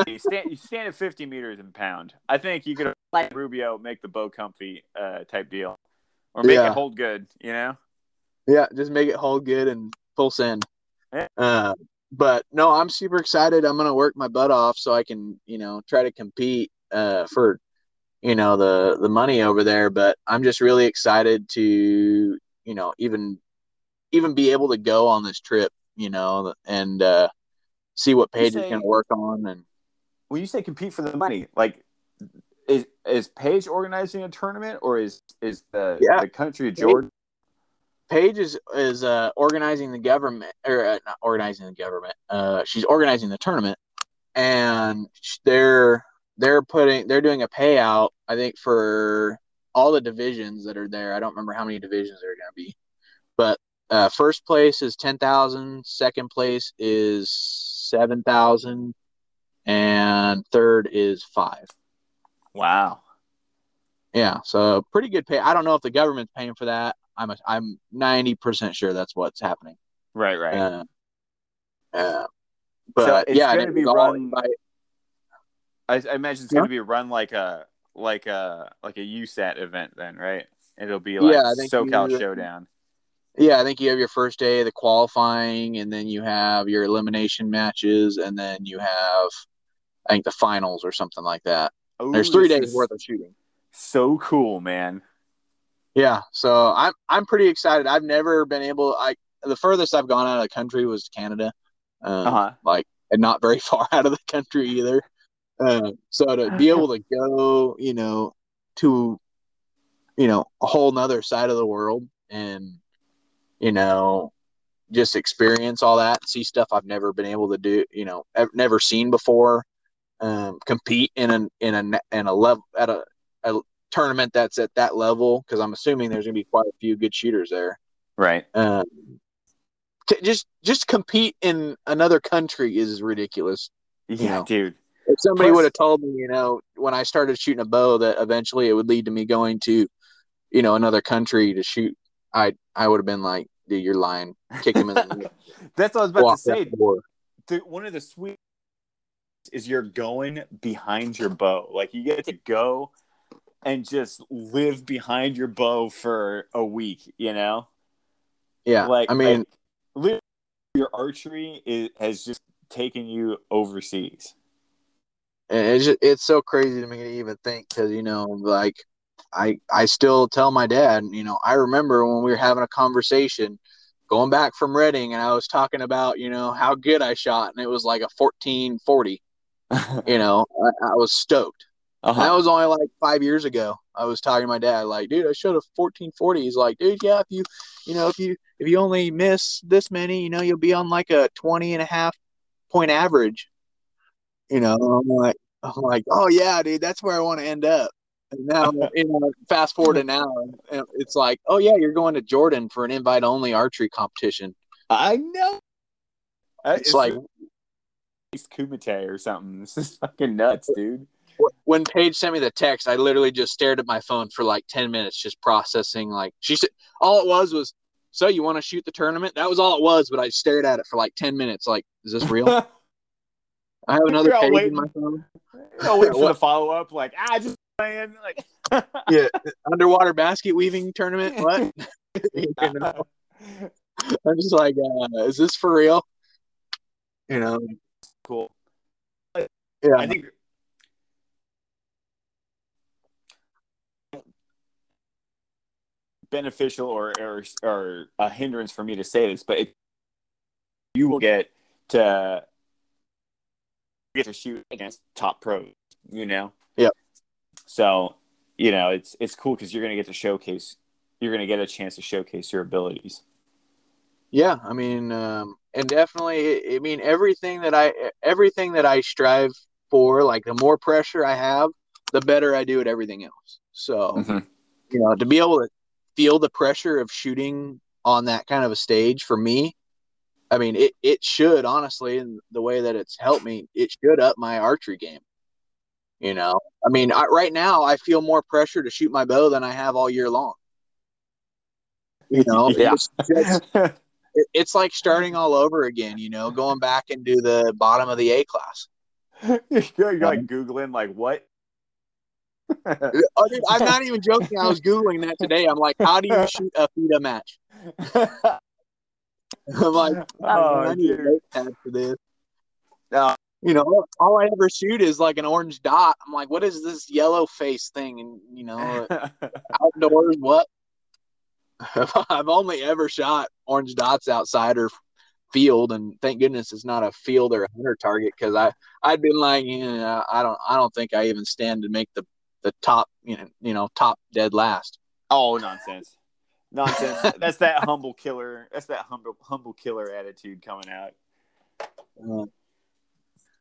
B: You stand, you stand at 50 meters and pound. I think you could, like Rubio, make the bow comfy uh, type deal. Or make
C: Yeah.
B: it hold good, you know?
C: Yeah, just make it hold good and full send.
B: Yeah.
C: Uh, but no, I'm super excited. I'm gonna work my butt off so I can, you know, try to compete uh, for, you know, the the money over there. But I'm just really excited to, you know, even even be able to go on this trip, you know, and uh, see what
B: You
C: Paige is gonna work on. And
B: when you say compete for the money, like is is Paige organizing a tournament or is is the
C: Yeah.
B: the country of Jordan?
C: Paige is is uh, organizing the government, or uh, not organizing the government. Uh, she's organizing the tournament, and they're they're putting they're doing a payout. I think for all the divisions that are there. I don't remember how many divisions there are going to be, but uh, first place is ten thousand. Second place is seven thousand, and third is five.
B: Wow.
C: Yeah, so pretty good pay. I don't know if the government's paying for that. I'm a, I'm ninety percent sure that's what's happening.
B: Right, right.
C: Uh, uh, but
B: it's
C: yeah, and
B: gonna be run-
C: by-
B: I, I imagine it's going to be run like a like a like a USAT event then, right? It'll be like
C: Yeah,
B: SoCal
C: you-
B: Showdown.
C: yeah, I think you have your first day, of the qualifying, and then you have your elimination matches, and then you have, I think, the finals or something like that.
B: Ooh,
C: There's three days worth of shooting.
B: So cool, man.
C: Yeah, so I'm I'm pretty excited. I've never been able. I the furthest I've gone out of the country was Canada, um,
B: Uh huh.
C: like and not very [laughs] far out of the country either. Uh, so to be able to go, you know, to you know a whole nother side of the world and you know just experience all that, see stuff I've never been able to do, you know, I've never seen before. Um, compete in an in a in a level at a, a tournament that's at that level because I'm assuming there's gonna be quite a few good shooters there.
B: Right.
C: Um, to just just compete in another country is ridiculous.
B: Yeah,
C: know.
B: dude.
C: If somebody would have told me, you know, when I started shooting a bow, that eventually it would lead to me going to, you know, another country to shoot, I I would have been like, dude, you're lying. Kick him in the [laughs]
B: That's what I was about to say. one of the sweet is you're going behind your bow. Like you get to go and just live behind your bow for a week. You know,
C: Yeah,
B: like
C: I mean,
B: like, your archery is, has just taken you overseas.
C: it's just, it's so crazy to me to even think because you know, like I I still tell my dad, you know, I remember when we were having a conversation going back from Redding, and I was talking about you know how good I shot, and it was like a fourteen forty. [laughs] You know, I, I was stoked.
B: Uh-huh.
C: That was only like five years ago. I was talking to my dad, like, dude, I shot a fourteen forty. He's like, dude, yeah, if you, you know, if you if you only miss this many, you know, you'll be on like a 20 and a half point average. You know, I'm like, I'm like, oh yeah, dude, that's where I want to end up. And now, [laughs] you know, fast forward to now, and it's like, oh yeah, you're going to Jordan for an invite only archery competition.
B: I know. Uh,
C: It's like
B: it's Kumite or something. [laughs] This is fucking nuts, dude.
C: when Paige sent me the text, I literally just stared at my phone for like 10 minutes, just processing. Like, she said, all it was was, so you want to shoot the tournament? That was all it was, but I stared at it for like 10 minutes. Like, is this real? [laughs] I have another page
B: waiting.
C: in my phone.
B: Oh, wait for the [laughs] follow up. Like, ah, just playing. Like,
C: Yeah, underwater basket weaving tournament. What? You know, I'm just like, uh, is this for real? You know,
B: cool.
C: yeah,
B: I think beneficial or, or or a hindrance for me to say this, but it, you will get to get to shoot against top pros. You know.
C: Yeah.
B: So you know it's it's cool because you're going to get to showcase. You're going to get a chance to showcase your abilities.
C: Yeah, I mean, um, and definitely, I mean, everything that I, everything that I strive for, like the more pressure I have, the better I do at everything else. So,
B: Mhm.
C: you know, to be able to feel the pressure of shooting on that kind of a stage for me, I mean, it, it should honestly, in the way that it's helped me, it should up my archery game. You know, I mean, I, right now I feel more pressure to shoot my bow than I have all year long. You know, [laughs]
B: Yeah.
C: it's just- it- it's like starting all over again, you know, going back into the bottom of the A class. [laughs]
B: you're, like um, googling like what?
C: Oh, dude, I'm not even joking. I was googling that today. I'm like, how do you [laughs] shoot a FITA match? [laughs] I'm like,
B: Oh,
C: I need a
B: dude.
C: notepad for this.
B: No.
C: You know, all I ever shoot is like an orange dot. I'm like, what is this yellow face thing? And you know, outdoors, what? [laughs] I've only ever shot orange dots outside or field, and thank goodness it's not a field or a hunter target because I I'd been like, yeah, I don't I don't think I even stand to make the the top you know you know top dead last.
B: oh, nonsense, nonsense. [laughs] That's that humble killer. That's that humble humble killer attitude coming out.
C: Uh,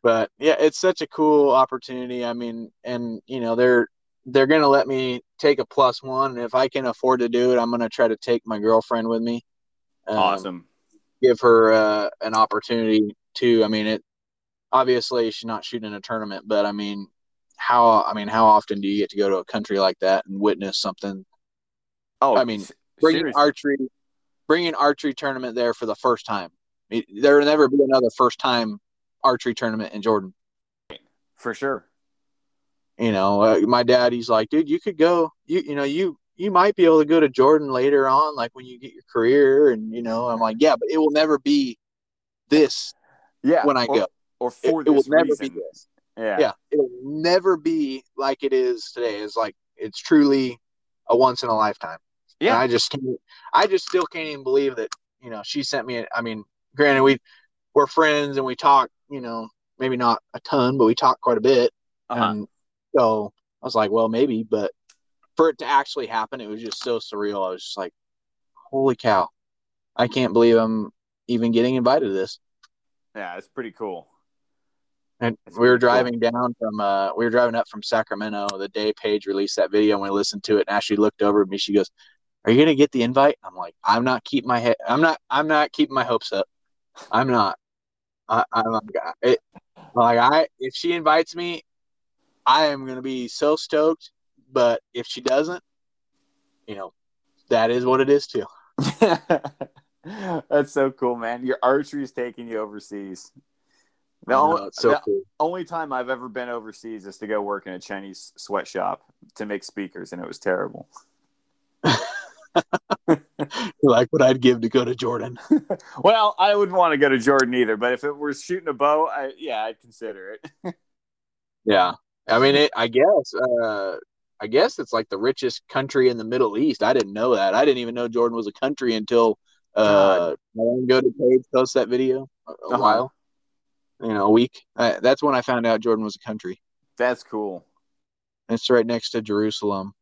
C: but yeah, it's such a cool opportunity. I mean, and you know they're they're gonna let me take a plus one, and if I can afford to do it, I'm gonna try to take my girlfriend with me. Um,
B: Awesome.
C: give her uh, an opportunity to. I mean, it obviously she's not shooting a tournament, but I mean, how I mean, how often do you get to go to a country like that and witness something?
B: Oh,
C: I mean,
B: s-
C: Bringing
B: seriously.
C: archery, bringing archery tournament there for the first time. It- There will never be another first time archery tournament in Jordan.
B: for sure.
C: You know, uh, my dad, he's like, dude, you could go. You you know, you you might be able to go to Jordan later on, like when you get your career, and you know, I'm like, yeah, but it will never be this
B: Yeah.
C: when I
B: or,
C: go.
B: or
C: It,
B: for
C: it will
B: this
C: never
B: reason.
C: be this.
B: Yeah.
C: yeah it'll never be like it is today it's like it's truly a once in a lifetime and
B: Yeah.
C: i just can't i just still can't even believe that you know she sent me a, i mean granted we we're friends and we talk you know maybe not a ton but we talk quite a bit
B: Uh-huh.
C: and so i was like well maybe but for it to actually happen it was just so surreal i was just like holy cow i can't believe i'm even getting invited to this
B: Yeah, it's pretty cool.
C: And
B: That's
C: we were
B: pretty cool.
C: driving down from uh we were driving up from Sacramento the day Paige released that video and we listened to it and Ashley looked over at me, she goes, Are you gonna get the invite? I'm like, I'm not keeping my head I'm not I'm not keeping my hopes up. I'm not. I I'm like, it, like I if she invites me, I am gonna be so stoked. But if she doesn't, you know, that is what it is too. [laughs] [laughs]
B: That's so cool, man. Your archery is taking you overseas. The,
C: know,
B: only,
C: so
B: the
C: cool.
B: only time I've ever been overseas is to go work in a Chinese sweatshop to make speakers, and it was terrible. [laughs]
C: Like what I'd give to go to Jordan.
B: Well, I wouldn't want to go to Jordan either, but if it were shooting a bow, I, yeah, I'd consider it.
C: Yeah. I mean, it, I guess, uh, I guess it's like the richest country in the Middle East. I didn't know that. I didn't even know Jordan was a country until Uh, I didn't go to Paige post that video a, a
B: Uh-huh.
C: while, you know, a week. Uh, that's when I found out Jordan was a country.
B: That's cool.
C: It's right next to Jerusalem.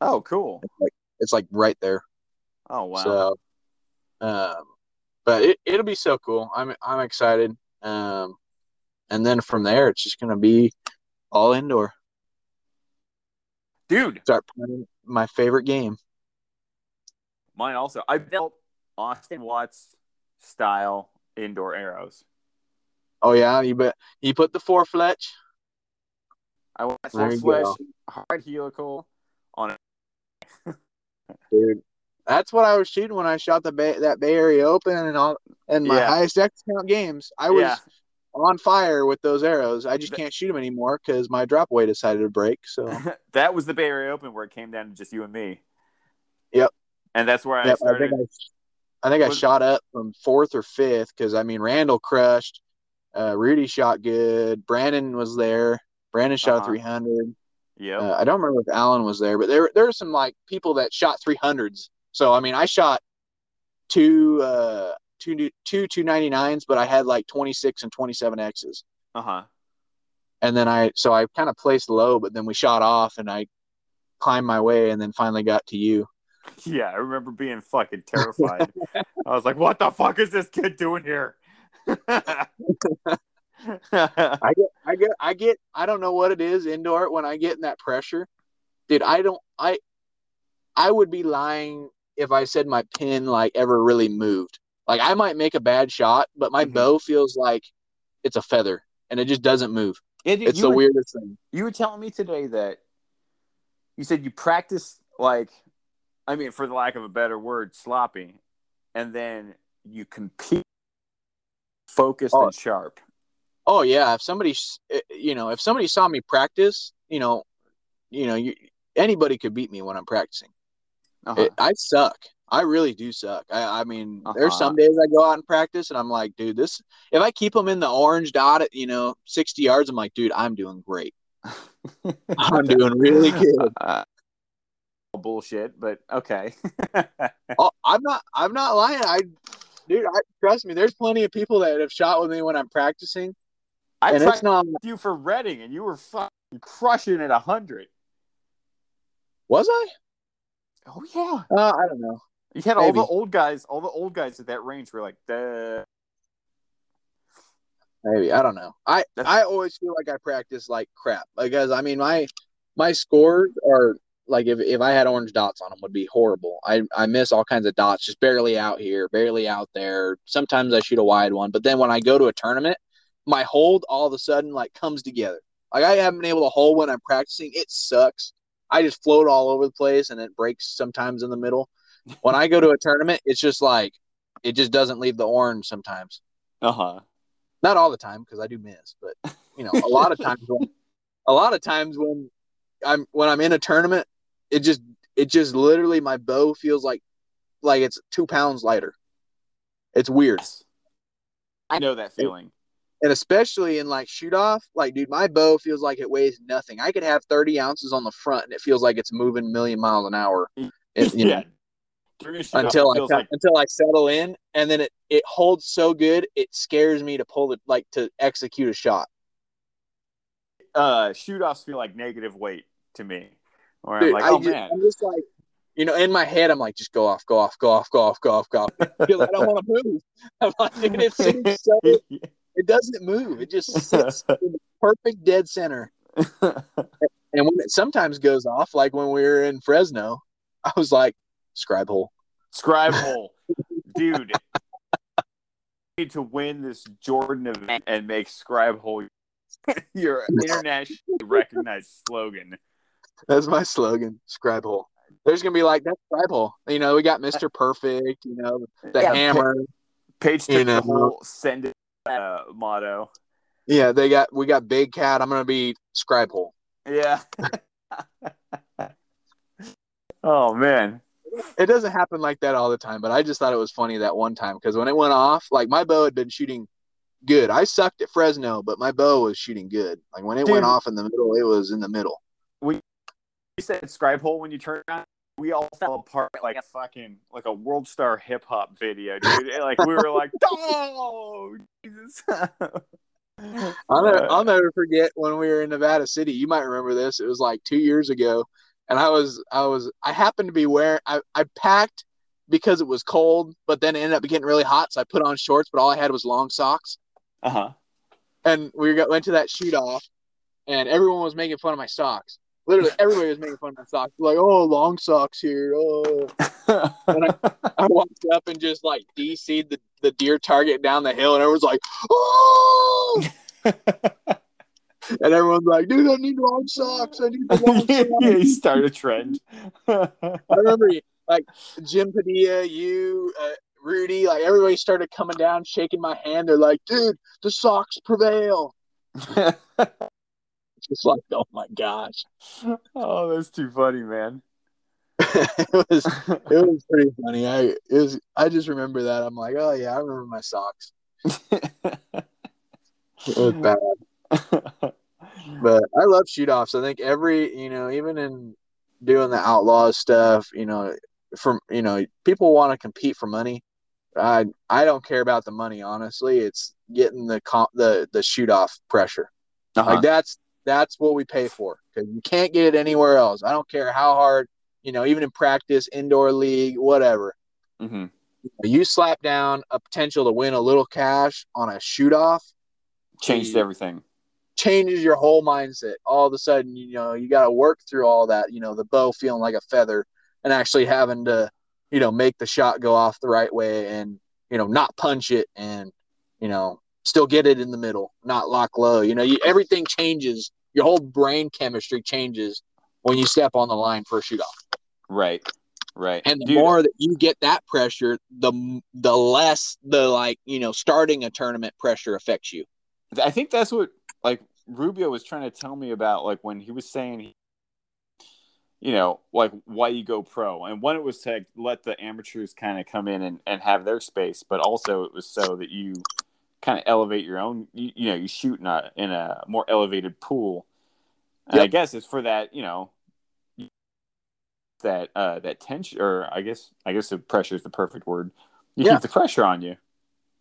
B: Oh, cool.
C: It's like right there.
B: Oh, wow.
C: So, um, but it it'll be so cool. I'm I'm excited. Um, and then from there, it's just gonna be all indoor.
B: Dude,
C: Start playing my favorite game.
B: mine also. I built Austin Watts style indoor arrows.
C: Oh yeah, you bet. You put the four fletch.
B: I went
C: There
B: full
C: you
B: flesh,
C: go.
B: hard helical on a [laughs]
C: dude. That's what I was shooting when I shot the Bay, that Bay Area Open and all and my
B: Yeah.
C: highest X count games. I was
B: Yeah.
C: On fire with those arrows. I just can't shoot them anymore because my drop weight decided to break. So [laughs]
B: that was the Bay Area Open where it came down to just you and me.
C: Yep.
B: And that's where I
C: Yep, I think I, I think I
B: Was-
C: shot up from fourth or fifth because I mean Randall crushed, uh, Rudy shot good, Brandon was there. Brandon shot
B: Uh-huh.
C: three hundred.
B: Yeah.
C: Uh, I don't remember if Allen was there, but there there were some like people that shot three hundreds. So I mean, I shot two uh two two two ninety nines, but I had like twenty six and twenty seven X's,
B: Uh huh.
C: and then I so I kind of placed low, but then we shot off, and I climbed my way, and then finally got to you. [laughs]
B: Yeah, I remember being fucking terrified. I was like, "What the fuck is this kid doing here?" [laughs]
C: I get I get I get I don't know what it is indoor when I get in that pressure, dude. I don't I I would be lying if I said my pin like ever really moved. Like I might make a bad shot, but my
B: Mhm.
C: bow feels like it's a feather and it just doesn't move.
B: Dude,
C: It's the
B: were,
C: weirdest thing.
B: You were telling me today that you said you practice like, I mean, for the lack of a better word, sloppy, and then you compete focused
C: Oh.
B: and sharp.
C: Oh yeah, if somebody eh, you know if somebody saw me practice, you know, you know, you, anybody could beat me when I'm practicing.
B: Uh-huh.
C: It, I suck. I really do suck. I, I mean, there's
B: Uh-huh.
C: some days I go out and practice, and I'm like, dude, this. If I keep them in the orange dot at you know 60 yards, I'm like, dude, I'm doing great. [laughs] I'm doing really good.
B: Uh, bullshit, but okay. [laughs]
C: Oh, I'm not. I'm not lying. I, dude, I, trust me. There's plenty of people that have shot with me when I'm practicing,
B: I
C: and
B: tried
C: it's not.
B: you for Redding, and you were fucking crushing it a hundred.
C: Was I?
B: Oh yeah,
C: Uh, I don't know.
B: You had all the old guys. All the old guys at that range were like, "Duh."
C: Maybe I don't know. I
B: That's-
C: I always feel like I practice like crap because I mean my my scores are like if, if I had orange dots on them would be horrible. I I miss all kinds of dots, just barely out here, barely out there. Sometimes I shoot a wide one, but then when I go to a tournament, my hold all of a sudden like comes together. Like I haven't been able to hold when I'm practicing. It sucks. I just float all over the place and it breaks sometimes in the middle. When I go to a tournament, it's just like it just doesn't leave the orange sometimes
B: Uh huh.
C: not all the time because I do miss, but you know, a lot of times when a lot of times when I'm when I'm in a tournament, it just it just literally my bow feels like like it's two pounds lighter. It's weird.
B: I know that feeling.
C: And especially in like shoot off, like dude, my bow feels like it weighs nothing. I could have 30 ounces on the front and it feels like it's moving a million miles an hour. It- you know, Until I
B: like
C: until I settle in, and then it, it holds so good it scares me to pull it like to execute a shot.
B: uh, shoot-offs feel like negative weight to me. Or
C: Dude,
B: I'm like,
C: I
B: oh
C: just,
B: man,
C: I'm just like, you know, in my head, I'm like, just go off, go off, go off, go off, go off, go off. [laughs] I don't want to move. [laughs] I'm like, it seems so, [laughs] it doesn't move. It just sits in the perfect dead center. And when it sometimes goes off, like when we were in Fresno, I was like, scribe hole.
B: Scribe hole, dude. [laughs] need to win this Jordan event and make Scribe hole [laughs] your internationally recognized slogan.
C: That's my slogan, scribe hole. There's gonna be like that's scribe hole. You know, we got Mr. Perfect. You know, the
B: Yeah,
C: hammer.
B: Page
C: You
B: the whole send it uh, motto.
C: Yeah, they got we got Big Cat. I'm gonna be scribe hole.
B: Yeah. [laughs] oh man.
C: It doesn't happen like that all the time, but I just thought it was funny that one time because when it went off, like my bow had been shooting good. I sucked at Fresno, but my bow was shooting good. Like when it
B: Dude.
C: went off in the middle, it was in the middle.
B: You said Scribe hole when you turned around. we all fell apart like a fucking like a world star hip hop video, dude. like we were like, [laughs] oh Jesus.
C: I'll never, [laughs] I'll never forget when we were in Nevada City. You might remember this. It was like two years ago, and I was I was I happened to be wearing I, I packed because it was cold, but then it ended up getting really hot, so I put on shorts, but all I had was long socks.
B: Uh huh.
C: And we got, went to that shoot off, and everyone was making fun of my socks. Literally, everybody was making fun of my socks. Like, oh, long socks here. Oh. and I, I [laughs] walked up and just like DC'd the, the deer target down the hill, and everyone's like, oh. [laughs] and everyone's like, dude, I need long socks. I need long [laughs] socks.
B: yeah, you start a trend.
C: I remember like Jim Padilla, you, uh, Rudy, like everybody started coming down, shaking my hand. They're like, dude, the socks prevail. [laughs] Just like, oh my gosh.
B: oh, that's too funny, man. [laughs]
C: it was it was pretty funny. I it was I just remember that. I'm like, oh yeah, I remember my socks. it was bad. [laughs] but I love shoot offs. I think every you know, even in doing the outlaw stuff, you know, from you know, people want to compete for money. I I don't care about the money, honestly. It's getting the comp, the the shoot off pressure.
B: Uh-huh.
C: Like that's that's what we pay for because you can't get it anywhere else. I don't care how hard, you know, even in practice, indoor league, whatever.
B: Mm-hmm.
C: You slap down a potential to win a little cash on a shoot off,
B: Changed everything.
C: Changes your whole mindset. All of a sudden, you know, you got to work through all that. You know, the bow feeling like a feather and actually having to, you know, make the shot go off the right way and you know not punch it and you know still get it in the middle, not lock low. You know, you, everything changes. Your whole brain chemistry changes when you step on the line for a shoot off.
B: Right. Right.
C: And the
B: Dude,
C: more that you get that pressure, the the less the like you know starting a tournament pressure affects you.
B: I think that's what like Rubio was trying to tell me about, like when he was saying, you know, like why you go pro, and one it was to let the amateurs kind of come in and, and have their space, but also it was so that you kind of elevate your own, you, you know, you shoot in a in a more elevated pool, and I guess it's for that, you know, that uh that tension, or I guess I guess the pressure is the perfect word. You
C: Yeah.
B: keep the pressure on you.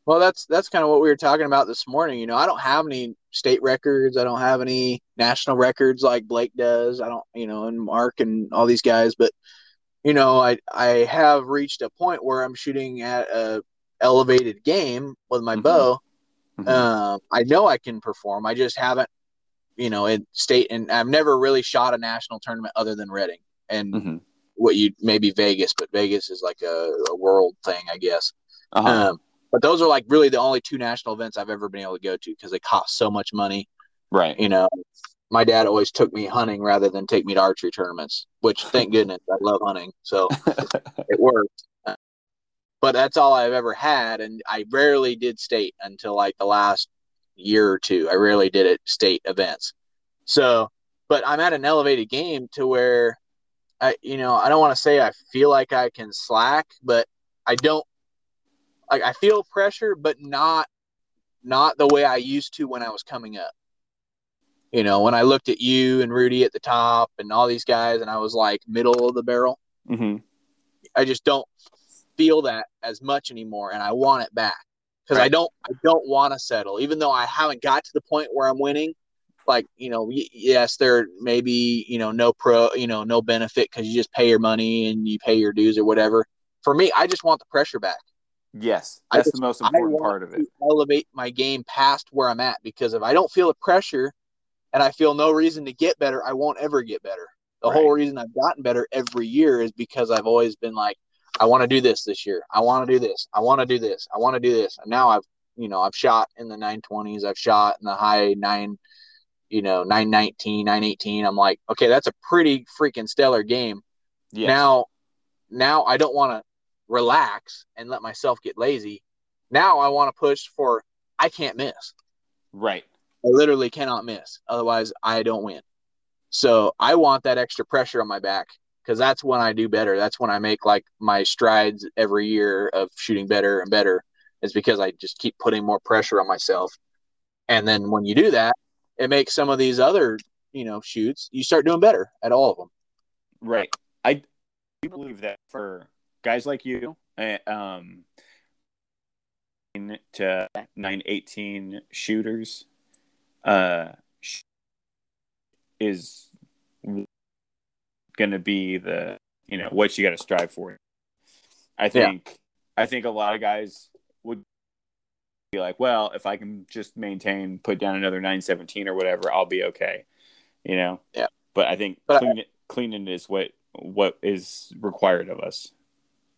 C: Well, that's that's kind of what we were talking about this morning. You know, I don't have any state records. I don't have any national records like Blake does. I don't, you know, and Mark and all these guys. But you know, I I have reached a point where I'm shooting at a elevated game with my
B: Mhm.
C: bow.
B: Mhm.
C: Um, I know I can perform. I just haven't, you know, in state, and I've never really shot a national tournament other than Redding and
B: Mhm.
C: what you maybe Vegas, but Vegas is like a, a world thing, I guess.
B: Uh-huh.
C: Um, but those are like really the only two national events I've ever been able to go to because they cost so much money.
B: right.
C: You know, my dad always took me hunting rather than take me to archery tournaments, which thank goodness I love hunting, so [laughs] it worked. But that's all I've ever had, and I rarely did state until like the last year or two. I rarely did it state events. So, but I'm at an elevated game to where I, you know, I don't want to say I feel like I can slack, but I don't. Like I feel pressure, but not not the way I used to when I was coming up. You know, when I looked at you and Rudy at the top and all these guys, and I was like middle of the barrel.
B: Mm-hmm.
C: I just don't feel that as much anymore, and I want it back because I don't I don't want to settle, even though I haven't got to the point where I'm winning. Like you know, yes, there may be you know no pro, you know no benefit because you just pay your money and you pay your dues or whatever. For me, I just want the pressure back.
B: Yes, that's
C: just-
B: the most important part of it.
C: elevate my game past where I'm at because if I don't feel the pressure and I feel no reason to get better, I won't ever get better. The whole reason I've gotten better every year is because I've always been like, I want to do this this year. I want to do this. I want to do this. I want to do this. And now I've, you know, I've shot in the 920s. I've shot in the high nine, you know, 919, 918. I'm like, okay, that's a pretty freaking stellar game.
B: Yes.
C: Now, now I don't want to relax and let myself get lazy. Now I want to push for I can't miss.
B: right.
C: I literally cannot miss. Otherwise, I don't win. So I want that extra pressure on my back because that's when I do better. That's when I make like my strides every year of shooting better and better. Is because I just keep putting more pressure on myself. And then when you do that, it makes some of these other, you know, shoots, you start doing better at all of them.
B: Right. I do believe that for guys like you, uh, um, to nine eighteen shooters, uh, is going to be the you know what you got to strive for. I think yeah. I think a lot of guys would be like, well, if I can just maintain, put down another nine seventeen or whatever, I'll be okay. You know.
C: Yeah.
B: But I think but clean, I, cleaning is what what is required of us.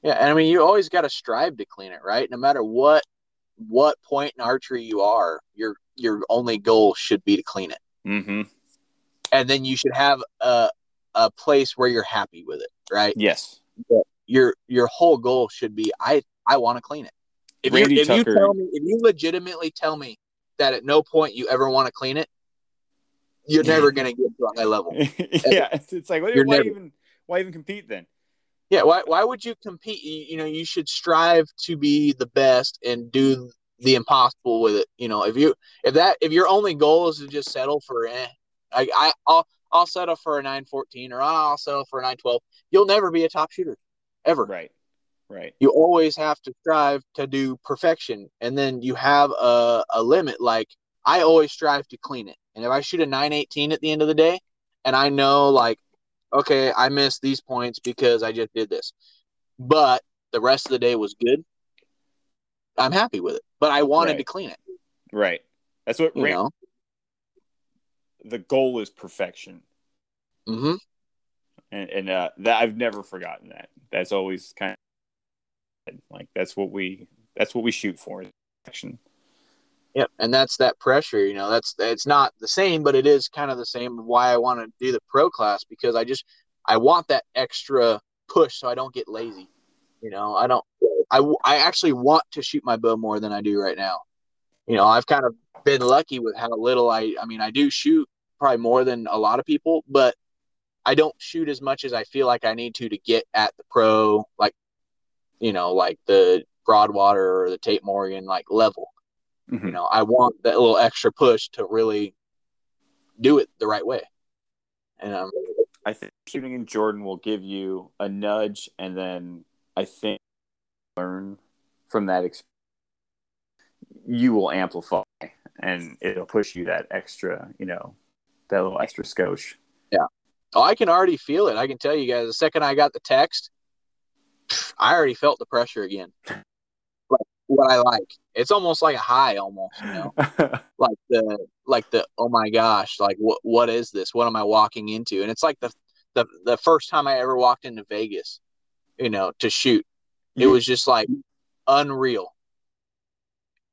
C: Yeah, and I mean, you always got to strive to clean it, right? No matter what what point in archery you are, your your only goal should be to clean it.
B: Mm-hmm.
C: And then you should have a a place where you're happy with it, right?
B: Yes.
C: But your your whole goal should be I I want to clean it. If Randy you if Tucker, you tell me if you legitimately tell me that at no point you ever want to clean it, you're [laughs] never going to get to a high level. [laughs]
B: yeah, it's, like why, why never, even why even compete then?
C: Yeah, why why would you compete? You, you know, you should strive to be the best and do the impossible with it. You know, if you if that if your only goal is to just settle for eh, I, I I'll I'll settle for a nine fourteen or I'll settle for a nine twelve. You'll never be a top shooter, ever.
B: Right. Right.
C: You always have to strive to do perfection, and then you have a a limit. Like I always strive to clean it, and if I shoot a nine eighteen at the end of the day, and I know like okay, I missed these points because I just did this. But the rest of the day was good. I'm happy with it. But I wanted right. to clean it.
B: Right. That's what you ran- know. The goal is perfection.
C: Mm-hmm.
B: And, and uh, that I've never forgotten that. That's always kind of like that's what we that's what we shoot for. Perfection.
C: Yep, and that's that pressure. You know, that's it's not the same, but it is kind of the same. Why I want to do the pro class because I just I want that extra push so I don't get lazy. You know, I don't. I I actually want to shoot my bow more than I do right now. You know, I've kind of been lucky with how little I. I mean, I do shoot probably more than a lot of people, but I don't shoot as much as I feel like I need to to get at the pro, like you know, like the Broadwater or the Tate Morgan like level. Mm-hmm. You know, I want that little extra push to really do it the right way. And um,
B: I think shooting in Jordan will give you a nudge, and then I think learn from that experience. You will amplify, and it'll push you that extra, you know, that little extra skosh.
C: Yeah. Oh, I can already feel it. I can tell you guys. The second I got the text, I already felt the pressure again what I like. It's almost like a high, almost, you know, [laughs] like the like the oh my gosh, like what what is this? What am I walking into? And it's like the the the first time I ever walked into Vegas, you know, to shoot. It was just like unreal.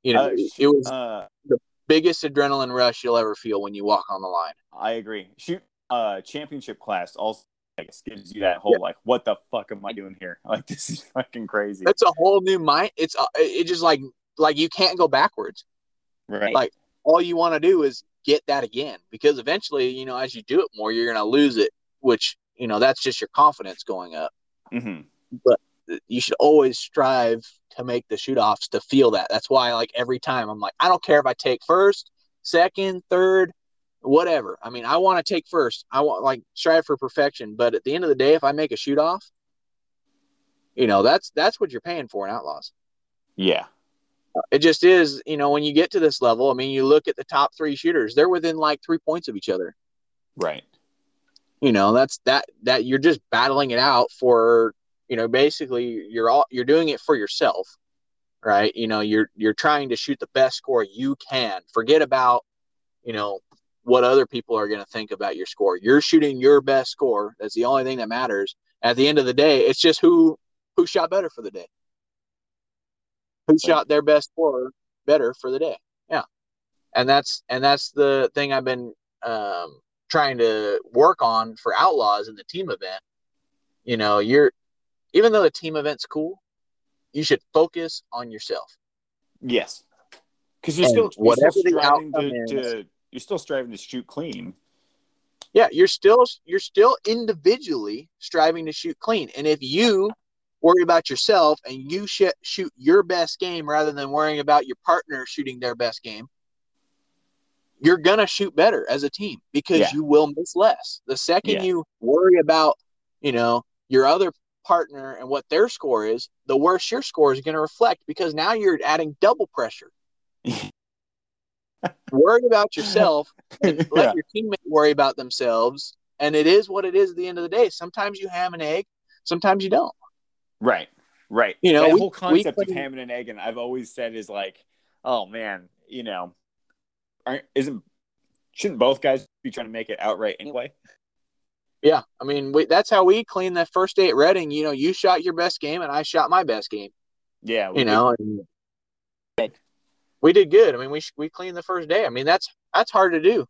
C: You know, uh, it was uh, the biggest adrenaline rush you'll ever feel when you walk on the line.
B: I agree. Shoot uh championship class also Vegas gives you that whole yeah. like, what the fuck am I doing here? [laughs] Like this is fucking crazy.
C: It's a whole new mind. It's uh, it just like like you can't go backwards.
B: Right.
C: Like all you want to do is get that again because eventually, you know, as you do it more, you're gonna lose it. Which you know that's just your confidence going up.
B: Mm-hmm.
C: But you should always strive to make the shoot offs to feel that. That's why, like every time, I'm like, I don't care if I take first, second, third whatever. I mean, I want to take first. I want like strive for perfection. But at the end of the day, if I make a shoot off, you know, that's that's what you're paying for in Outlaws.
B: Yeah.
C: Uh, it just is, you know, when you get to this level, I mean, you look at the top three shooters, they're within like three points of each other.
B: Right.
C: You know, that's that that you're just battling it out for, you know, basically you're all you're doing it for yourself. Right. You know, you're you're trying to shoot the best score you can. Forget about, you know, what other people are going to think about your score. You're shooting your best score. That's the only thing that matters. At the end of the day, it's just who who shot better for the day. Who shot their best score better for the day. Yeah. And that's and that's the thing I've been um, trying to work on for Outlaws in the team event. You know, you're even though the team event's cool, you should focus on yourself.
B: Yes. Because you're and still you're whatever the outcome to, is, to you're still striving to shoot clean.
C: Yeah, you're still you're still individually striving to shoot clean. And if you worry about yourself and you sh- shoot your best game rather than worrying about your partner shooting their best game, you're gonna shoot better as a team because yeah. you will miss less. The second yeah. you worry about, you know, your other partner and what their score is, the worse your score is going to reflect because now you're adding double pressure. [laughs] worry about yourself and [laughs] let
B: Yeah.
C: your teammate worry about themselves. And it is what it is at the end of the day. Sometimes you ham an egg, sometimes you don't.
B: Right. Right.
C: You know,
B: that
C: we-
B: whole concept of ham and an egg, and I've always said is like, oh man, you know, aren't isn't shouldn't both guys be trying to make it outright anyway?
C: Yeah, I mean, we, that's how we cleaned that first day at Redding. You know, you shot your best game, and I shot my best game.
B: Yeah. we
C: You know, and we did good. I mean, we we cleaned the first day. I mean, that's that's hard to do.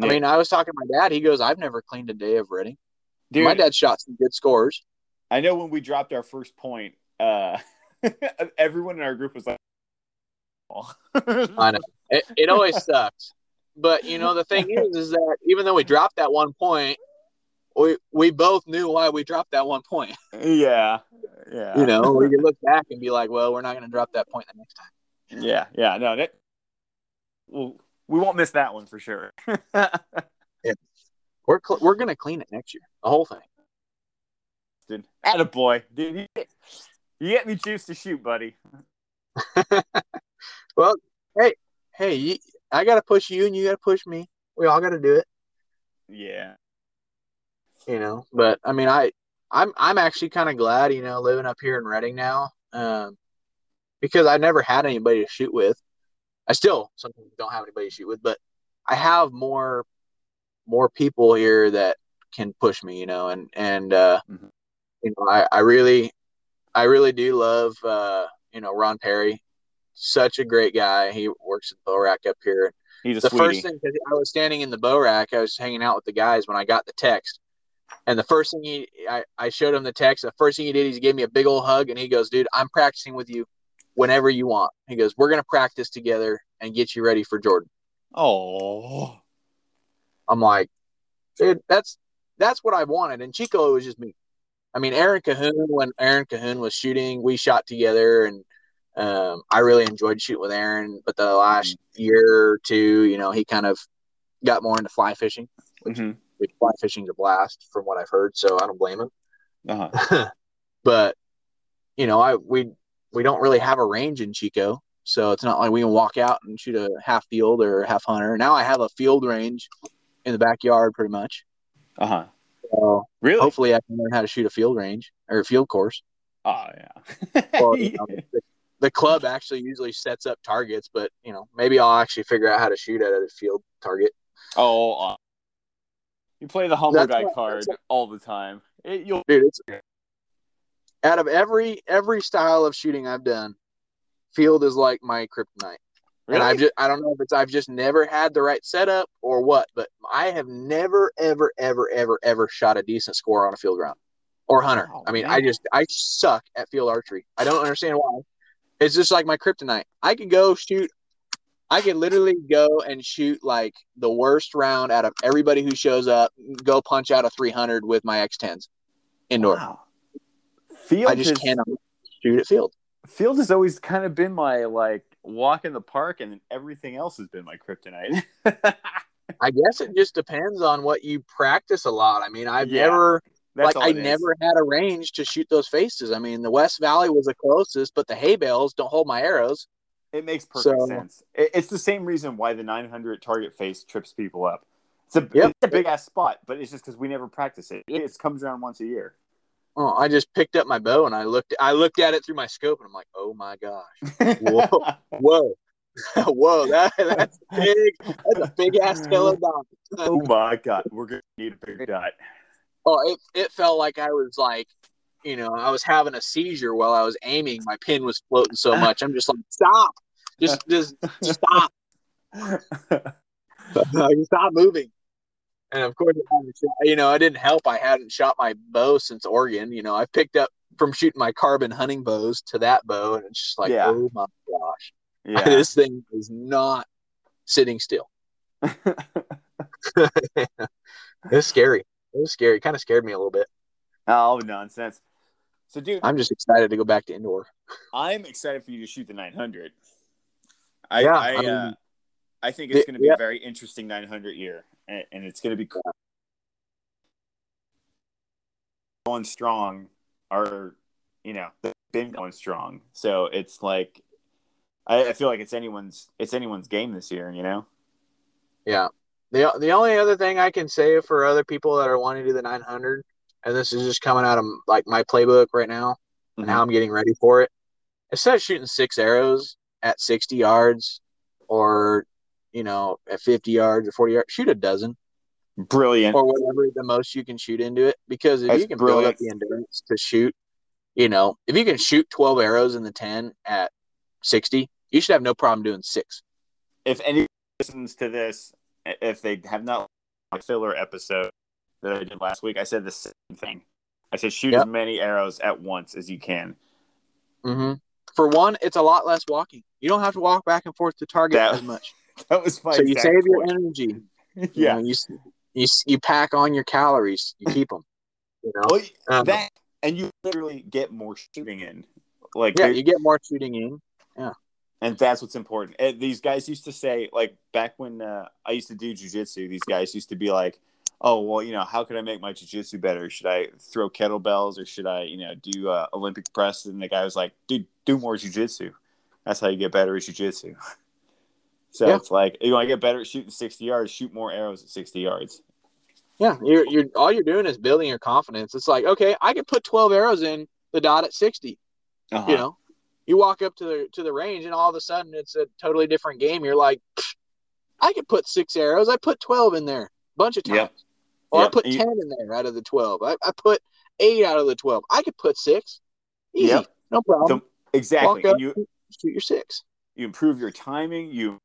C: I mean, I was talking to my dad. He goes, "I've never cleaned a day of Redding."
B: Dude,
C: my dad shot some good scores.
B: I know when we dropped our first point, uh, [laughs] everyone in our group was like,
C: I [laughs] know it, it always sucks, but you know the thing is, is that even though we dropped that one point, we we both knew why we dropped that one point.
B: yeah, yeah,
C: You know, we could look back and be like, "Well, we're not going to drop that point the next time."
B: Yeah, yeah. No, that well, we won't miss that one for sure. [laughs]
C: We're cl- we're to clean it next year, the whole thing.
B: Dude, attaboy. dude. You get, you get me juice to shoot, buddy. [laughs]
C: Well, hey, hey, you, I got to push you, and you got to push me. We all got to do it.
B: Yeah,
C: you know. But I mean, I I'm I'm actually kind of glad, you know, living up here in Redding now, um, because I never had anybody to shoot with. I still sometimes don't have anybody to shoot with, but I have more more people here that can push me, you know, and and uh,
B: Mhm.
C: you know, I I really I really do love uh, you know Ron Perry, such a great guy. He works at the bow rack up here,
B: he's
C: the
B: sweetie.
C: first thing I was standing in the bow rack, I was hanging out with the guys when I got the text, and the first thing he, I, I showed him the text. The first thing he did he gave me a big old hug, and he goes, "Dude, I'm practicing with you, whenever you want." He goes, "We're gonna practice together and get you ready for Jordan."
B: Oh,
C: I'm like, dude, that's that's what I wanted. And Chico, it was just me. I mean, Aaron Cahoon, when Aaron Cahoon was shooting, we shot together, and um, I really enjoyed shooting with Aaron. But the last year or two, you know, he kind of got more into fly fishing.
B: hmm
C: which fly fishing's a blast from what I've heard, so I don't blame him.
B: uh-huh. [laughs]
C: But you know, I we we don't really have a range in Chico, so it's not like we can walk out and shoot a half field or a half hunter. Now I have a field range in the backyard, pretty much.
B: uh-huh.
C: So
B: Really?
C: hopefully, I can learn how to shoot a field range or a field course.
B: Oh yeah.
C: Or, [laughs] you know, the, the club actually usually sets up targets, but you know, maybe I'll actually figure out how to shoot at a field target.
B: oh, uh, you play the humble
C: That's
B: guy card all the time. It, you'll
C: dude it's out of every every style of shooting i've done field is like my kryptonite
B: really?
C: and i've just i don't know if it's i've just never had the right setup or what but i have never ever ever ever ever shot a decent score on a field round or hunter
B: Oh,
C: i mean i just i suck at field archery i don't understand why it's just like my kryptonite i could go shoot I could literally go and shoot like the worst round out of everybody who shows up, go punch out a 300 with my X10s indoor.
B: Wow. Field
C: I just
B: has,
C: cannot shoot at field.
B: Field has always kind of been my like walk in the park, and everything else has been my kryptonite. [laughs]
C: I guess it just depends on what you practice a lot. I mean, I've
B: Yeah,
C: never like I
B: is.
C: never had a range to shoot those faces. I mean, the West Valley was the closest, but the hay bales don't hold my arrows.
B: It makes perfect
C: So-
B: sense. It's the same reason why the 900 target face trips people up. It's a,
C: Yep.
B: it's a big ass spot, but it's just because we never practice it. It comes around once a year.
C: Oh, I just picked up my bow and I looked I looked at it through my scope and I'm like, oh my gosh, [laughs] Whoa. whoa, [laughs] whoa, that [laughs] that's big. That's a big ass yellow dot.
B: oh my god, we're gonna need a big dot.
C: Oh, it it felt like I was like, you know, I was having a seizure while I was aiming. My pin was floating so much. I'm just like, stop, just just, just stop. stop moving. And of course, you know, I didn't help. I hadn't shot my bow since Oregon. You know, I picked up from shooting my carbon hunting bows to that bow, and it's just like,
B: Yeah.
C: oh my gosh, [laughs]
B: yeah.
C: this thing is not sitting still. [laughs] It's scary. It was scary. Kind of scared me a little bit.
B: oh nonsense. So, dude,
C: I'm just excited to go back to indoor.
B: I'm excited for you to shoot the 900. I
C: Yeah,
B: I,
C: I mean-
B: uh, I think it's going to be
C: yeah.
B: a very interesting 900 year, and, and it's going to be going strong are, you know, they've been going strong. So it's like, I, I feel like it's anyone's it's anyone's game this year. You know.
C: Yeah. The the only other thing I can say for other people that are wanting to do the 900, and this is just coming out of like my playbook right now and how mm-hmm. I'm getting ready for it. Instead of shooting six arrows at 60 yards, or you know at 50 yards or 40 yards, shoot a dozen
B: Brilliant.
C: or whatever the most you can shoot into it. Because if
B: That's
C: you can build up the endurance to shoot, you know, if you can shoot 12 arrows in the 10 at 60, you should have no problem doing six.
B: if anyone listens to this, if they have not my filler episode that I did last week, I said the same thing. I said shoot
C: Yep.
B: as many arrows at once as you can.
C: Mm-hmm. For one, it's a lot less walking. You don't have to walk back and forth to target
B: That-
C: as much.
B: That was my
C: so you save your
B: point.
C: energy. [laughs] You
B: yeah.
C: know, you, you you pack on your calories. You keep them. You know.
B: Well,
C: Um,
B: that and you literally get more shooting in. Like
C: yeah, you get more shooting in. Yeah.
B: And that's what's important. And these guys used to say, like back when uh, I used to do jujitsu, these guys used to be like, "Oh, well, you know, how can I make my jujitsu better? Should I throw kettlebells or should I, you know, do uh, Olympic press?" And the guy was like, "Dude, do more jujitsu. That's how you get better at jujitsu." [laughs] So
C: Yeah.
B: it's like you want to get better at shooting sixty yards, shoot more arrows at sixty yards.
C: Yeah, you're you're all you're doing is building your confidence. It's like, okay, I can put 12 arrows in the dot at 60.
B: Uh-huh.
C: You know, you walk up to the to the range, and all of a sudden it's a totally different game. You're like, I could put six arrows. I put 12 in there a bunch of times,
B: Yep.
C: or I put
B: you-
C: 10 in there out of the 12. I, I put eight out of the 12. I could put six. Easy,
B: Yep.
C: no problem.
B: So- exactly.
C: Walk up,
B: And you
C: shoot your 6
B: you improve your timing. You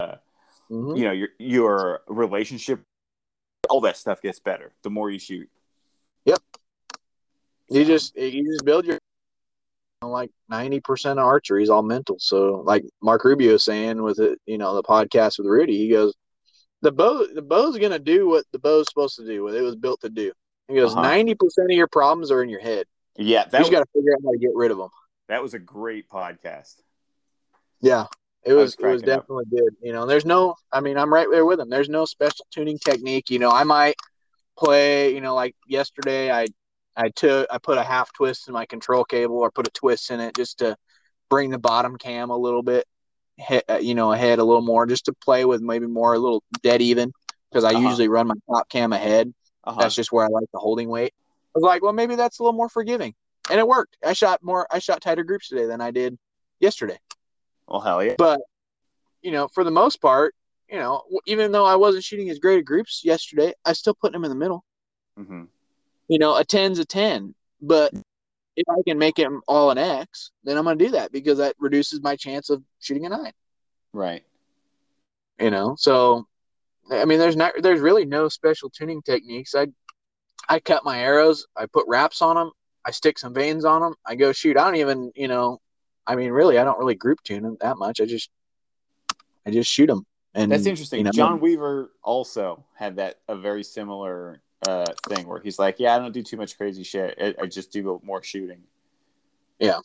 C: Mhm.
B: you know your your relationship. All that stuff gets better the more you shoot.
C: Yep you just you just build your like ninety percent of archery is all mental. So like Mark Rubio is saying with it, you know, the podcast with Rudy, he goes, the bow the bow's gonna do what the bow's supposed to do, what it was built to do. He goes,
B: Uh-huh.
C: 90 percent of your problems are in your head.
B: Yeah,
C: You
B: that
C: just
B: was,
C: got to figure out how to get rid of them.
B: that was a great podcast.
C: Yeah, it
B: was
C: was it was
B: cracking up.
C: definitely good. You know, there's no, I mean, I'm right there with him. There's no special tuning technique. You know, I might play. You know, like yesterday, I I took I put a half twist in my control cable or put a twist in it just to bring the bottom cam a little bit, hit, uh, you know, ahead a little more, just to play with maybe more a little dead even because I
B: Uh-huh.
C: usually run my top cam ahead.
B: Uh-huh.
C: That's just where I like the holding weight. I was like, well, maybe that's a little more forgiving, and it worked. I shot more. I shot tighter groups today than I did yesterday.
B: Well, hell yeah.
C: But you know, for the most part, you know, even though I wasn't shooting as great at groups yesterday, I still put them in the middle.
B: hmm
C: You know, a ten's a ten, but if I can make them all an X, then I'm going to do that because that reduces my chance of shooting a nine.
B: Right.
C: You know, so I mean, there's not, there's really no special tuning techniques. I, I cut my arrows, I put wraps on them, I stick some vanes on them, I go shoot. I don't even, you know, I mean, really, I don't really group tune them that much. I just, I just shoot them. And
B: That's interesting.
C: you know,
B: John Weaver also had that a very similar uh, thing where he's like, "Yeah, I don't do too much crazy shit. I, I just do more shooting."
C: Yeah.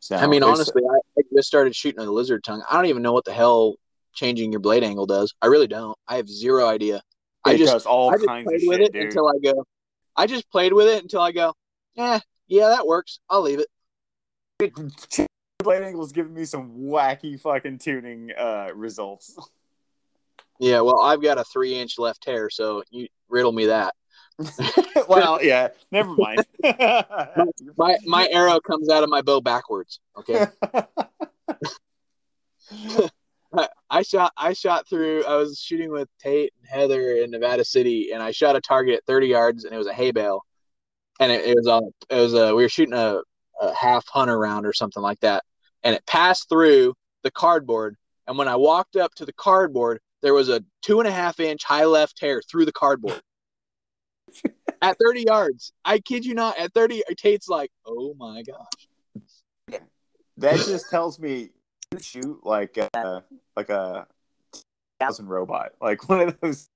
B: So
C: I mean, honestly, I, I just started shooting a lizard tongue. I don't even know what the hell changing your blade angle does. I really don't. I have zero idea. I just
B: all
C: I just
B: kinds of
C: played with
B: shit,
C: it
B: dude.
C: until I go. I just played with it until I go. Yeah, yeah, that works. I'll leave it.
B: Blade Angle's giving me some wacky fucking tuning uh, results.
C: Yeah, well, I've got a three inch left hair, so you riddle me that. [laughs]
B: well, yeah, never mind. [laughs] [laughs]
C: My my arrow comes out of my bow backwards. Okay. I, shot I shot through I was shooting with Tate and Heather in Nevada City and I shot a target at 30 yards and it was a hay bale and it, it was a it was a we were shooting a, a half hunter round or something like that. And it passed through the cardboard. And when I walked up to the cardboard there was a two and a half inch high left hair through the cardboard. [laughs] At 30 yards. I kid you not at 30 Tate's like oh my gosh.
B: That just tells me you shoot like a like a thousand robot, like one of those.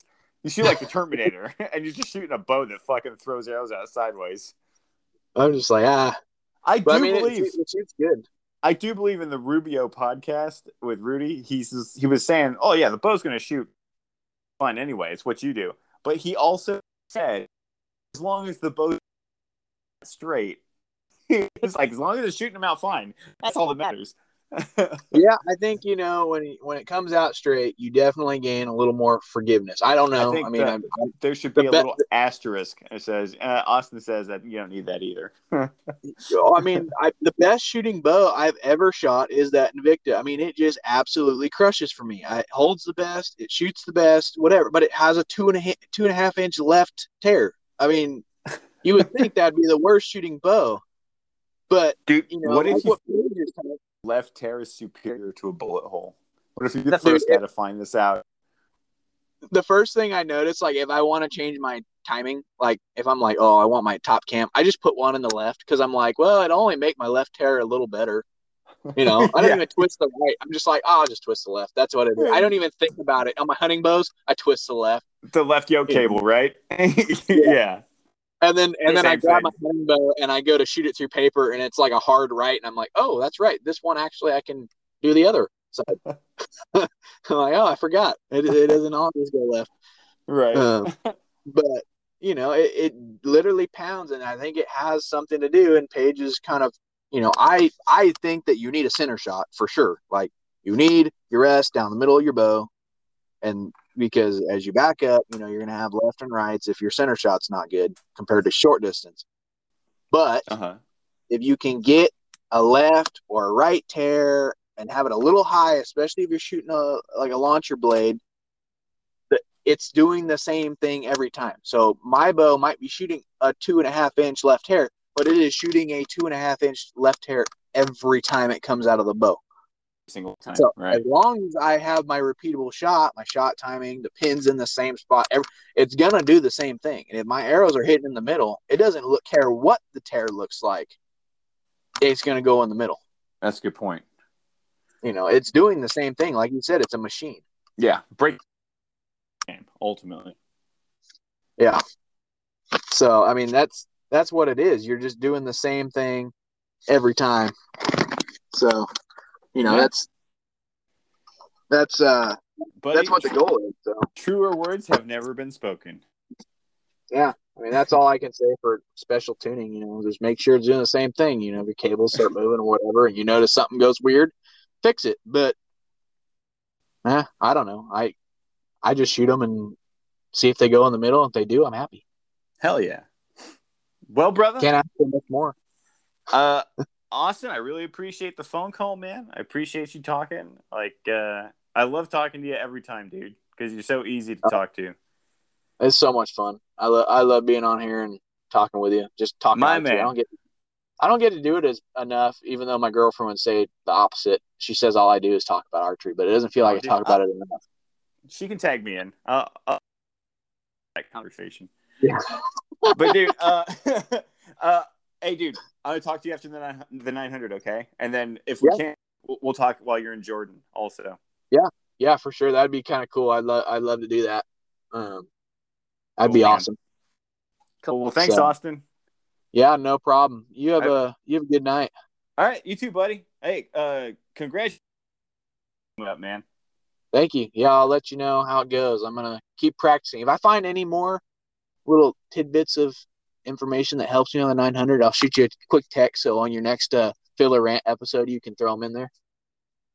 B: You shoot like the Terminator, [laughs] and you're just shooting a bow that fucking throws arrows out sideways.
C: I'm just like ah
B: I do
C: but I mean
B: believe
C: it shoots good
B: I do believe in the Rubio podcast with Rudy. He's he was saying, "Oh yeah, the bow's going to shoot fine anyway. It's what you do." But he also said, as long as the bow straight, [laughs] it's like as long as it's shooting them out fine, that's all that matters. [laughs]
C: yeah, I think you know when when it comes out straight, you definitely gain a little more forgiveness. I don't know. I, I mean, I,
B: there should be a little asterisk. It says uh, Austin says that you don't need that either.
C: I mean, the best shooting bow I've ever shot is that Invicta. I mean, it just absolutely crushes for me. it holds the best, it shoots the best, whatever. But it has a two and a half, two and a half inch left tear. I mean, you would think [laughs] that'd be the worst shooting bow, but
B: dude,
C: you know,
B: what if you? Of, left tear is superior to a bullet hole? What if you're the first guy to find this out?
C: The first thing I notice, like if I want to change my timing, like if I'm like, oh, I want my top cam, I just put one in the left because I'm like, well, it only make my left tear a little better. You know, I don't [laughs] yeah. even twist the right. I'm just like, oh, I'll just twist the left. That's what it is. I don't even think about it. On my hunting bows, I twist the left.
B: The left yoke cable, right? [laughs] yeah.
C: And then and then I grab my hunting bow and I go to shoot it through paper and it's like a hard right and I'm like, oh, that's right. This one actually I can do the other side. [laughs] [laughs] I'm like, oh, I forgot. It, it doesn't always go left.
B: Right.
C: Um, [laughs] but you know, it, it literally pounds and I think it has something to do. And Paige's kind of, you know, I I think that you need a center shot for sure. Like you need your rest down the middle of your bow, and because as you back up, you know, you're going to have left and rights if your center shot's not good compared to short distance. But uh-huh. if you can get a left or a right tear and have it a little high, especially if you're shooting a like a launcher blade, it's doing the same thing every time. So my bow might be shooting a two and a half inch left hair, but it is shooting a two and a half inch left hair every time it comes out of the bow
B: single time.
C: So
B: right.
C: as long as I have my repeatable shot, my shot timing, the pins in the same spot, every, it's gonna do the same thing. And if my arrows are hitting in the middle, it doesn't look care what the tear looks like. It's gonna go in the middle.
B: That's a good point.
C: You know, it's doing the same thing. Like you said, it's a machine.
B: Yeah, break game ultimately.
C: Yeah. So I mean, that's that's what it is. You're just doing the same thing every time. So you know, yeah. that's that's uh Buddy, that's what the goal is. So
B: truer words have never been spoken.
C: Yeah, I mean that's all I can say for special tuning. You know, just make sure it's doing the same thing. You know, if your cables start moving or whatever, and you notice something goes weird, fix it. But, eh, I don't know. I I just shoot them and see if they go in the middle. If they do, I'm happy.
B: Hell yeah. Well, brother,
C: can't ask for much more.
B: Uh, Austin, I really appreciate the phone call, man. I appreciate you talking. Like, uh, I love talking to you every time, dude, because you're so easy to talk to.
C: It's so much fun. I love I love being on here and talking with you. Just talking.
B: My man.
C: I don't get I don't get to do it as enough, even though my girlfriend would say the opposite. She says all I do is talk about archery, but it doesn't feel like oh, I dude, talk about it enough.
B: She can tag me in. Uh, uh that conversation. Yeah. but dude, [laughs] uh, [laughs] uh, hey, dude, I'll talk to you after the the 900, okay? And then if we yeah. can't, we'll, we'll, talk while you're in Jordan, also.
C: Yeah, yeah, for sure. That'd be kind of cool. I'd love, I'd love to do that. Um, that'd cool, be man. awesome.
B: Cool. Well, thanks, so, Austin.
C: Yeah, no problem. You have a you have a good night.
B: All right, you too, buddy. Hey, uh, congratulations, up, man.
C: Thank you. Yeah, I'll let you know how it goes. I'm gonna keep practicing. If I find any more little tidbits of information that helps me on the 900, I'll shoot you a quick text. So on your next uh, filler rant episode, you can throw them in there.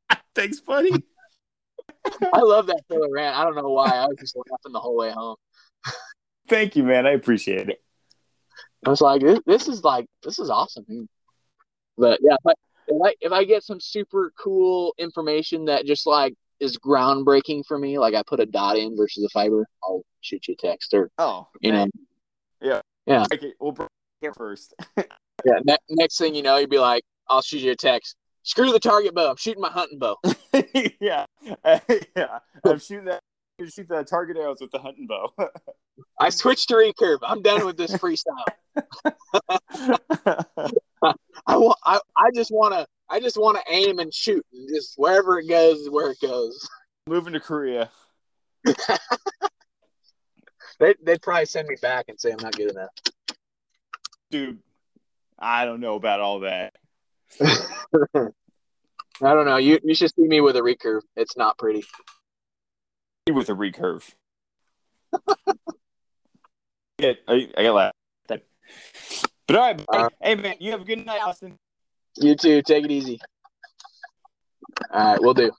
C: [laughs]
B: Thanks, buddy. [laughs]
C: I love that filler rant. I don't know why. I was just laughing the whole way home. [laughs]
B: Thank you, man. I appreciate it.
C: I was like, this, this is like, this is awesome. Man. But yeah, if I, if I, if I get some super cool information that just like is groundbreaking for me, like I put a dot in versus a fiber, I'll shoot you a text or,
B: oh,
C: you man.
B: know, yeah,
C: yeah.
B: Okay, we'll break it first. [laughs]
C: yeah. Ne- next thing you know, you'd be like, "I'll shoot you a text. Screw the target bow. I'm shooting my hunting bow." [laughs]
B: yeah, uh, [laughs] yeah. I'm shooting that. Shoot the target arrows with the hunting bow.
C: I switched to recurve. I'm done with this freestyle. I want. I, I just want to. I just want to aim and shoot. And just wherever it goes, where it goes.
B: Moving to Korea
C: they they'd probably send me back and say I'm not good enough.
B: Dude, I don't know about all that. [laughs]
C: I don't know. You you should see me with a recurve. It's not pretty.
B: With a recurve. [laughs] yeah, I, I got that. But all right,
C: Uh,
B: hey man, you have a good night, Austin.
C: You too. Take it easy. All right, we'll do.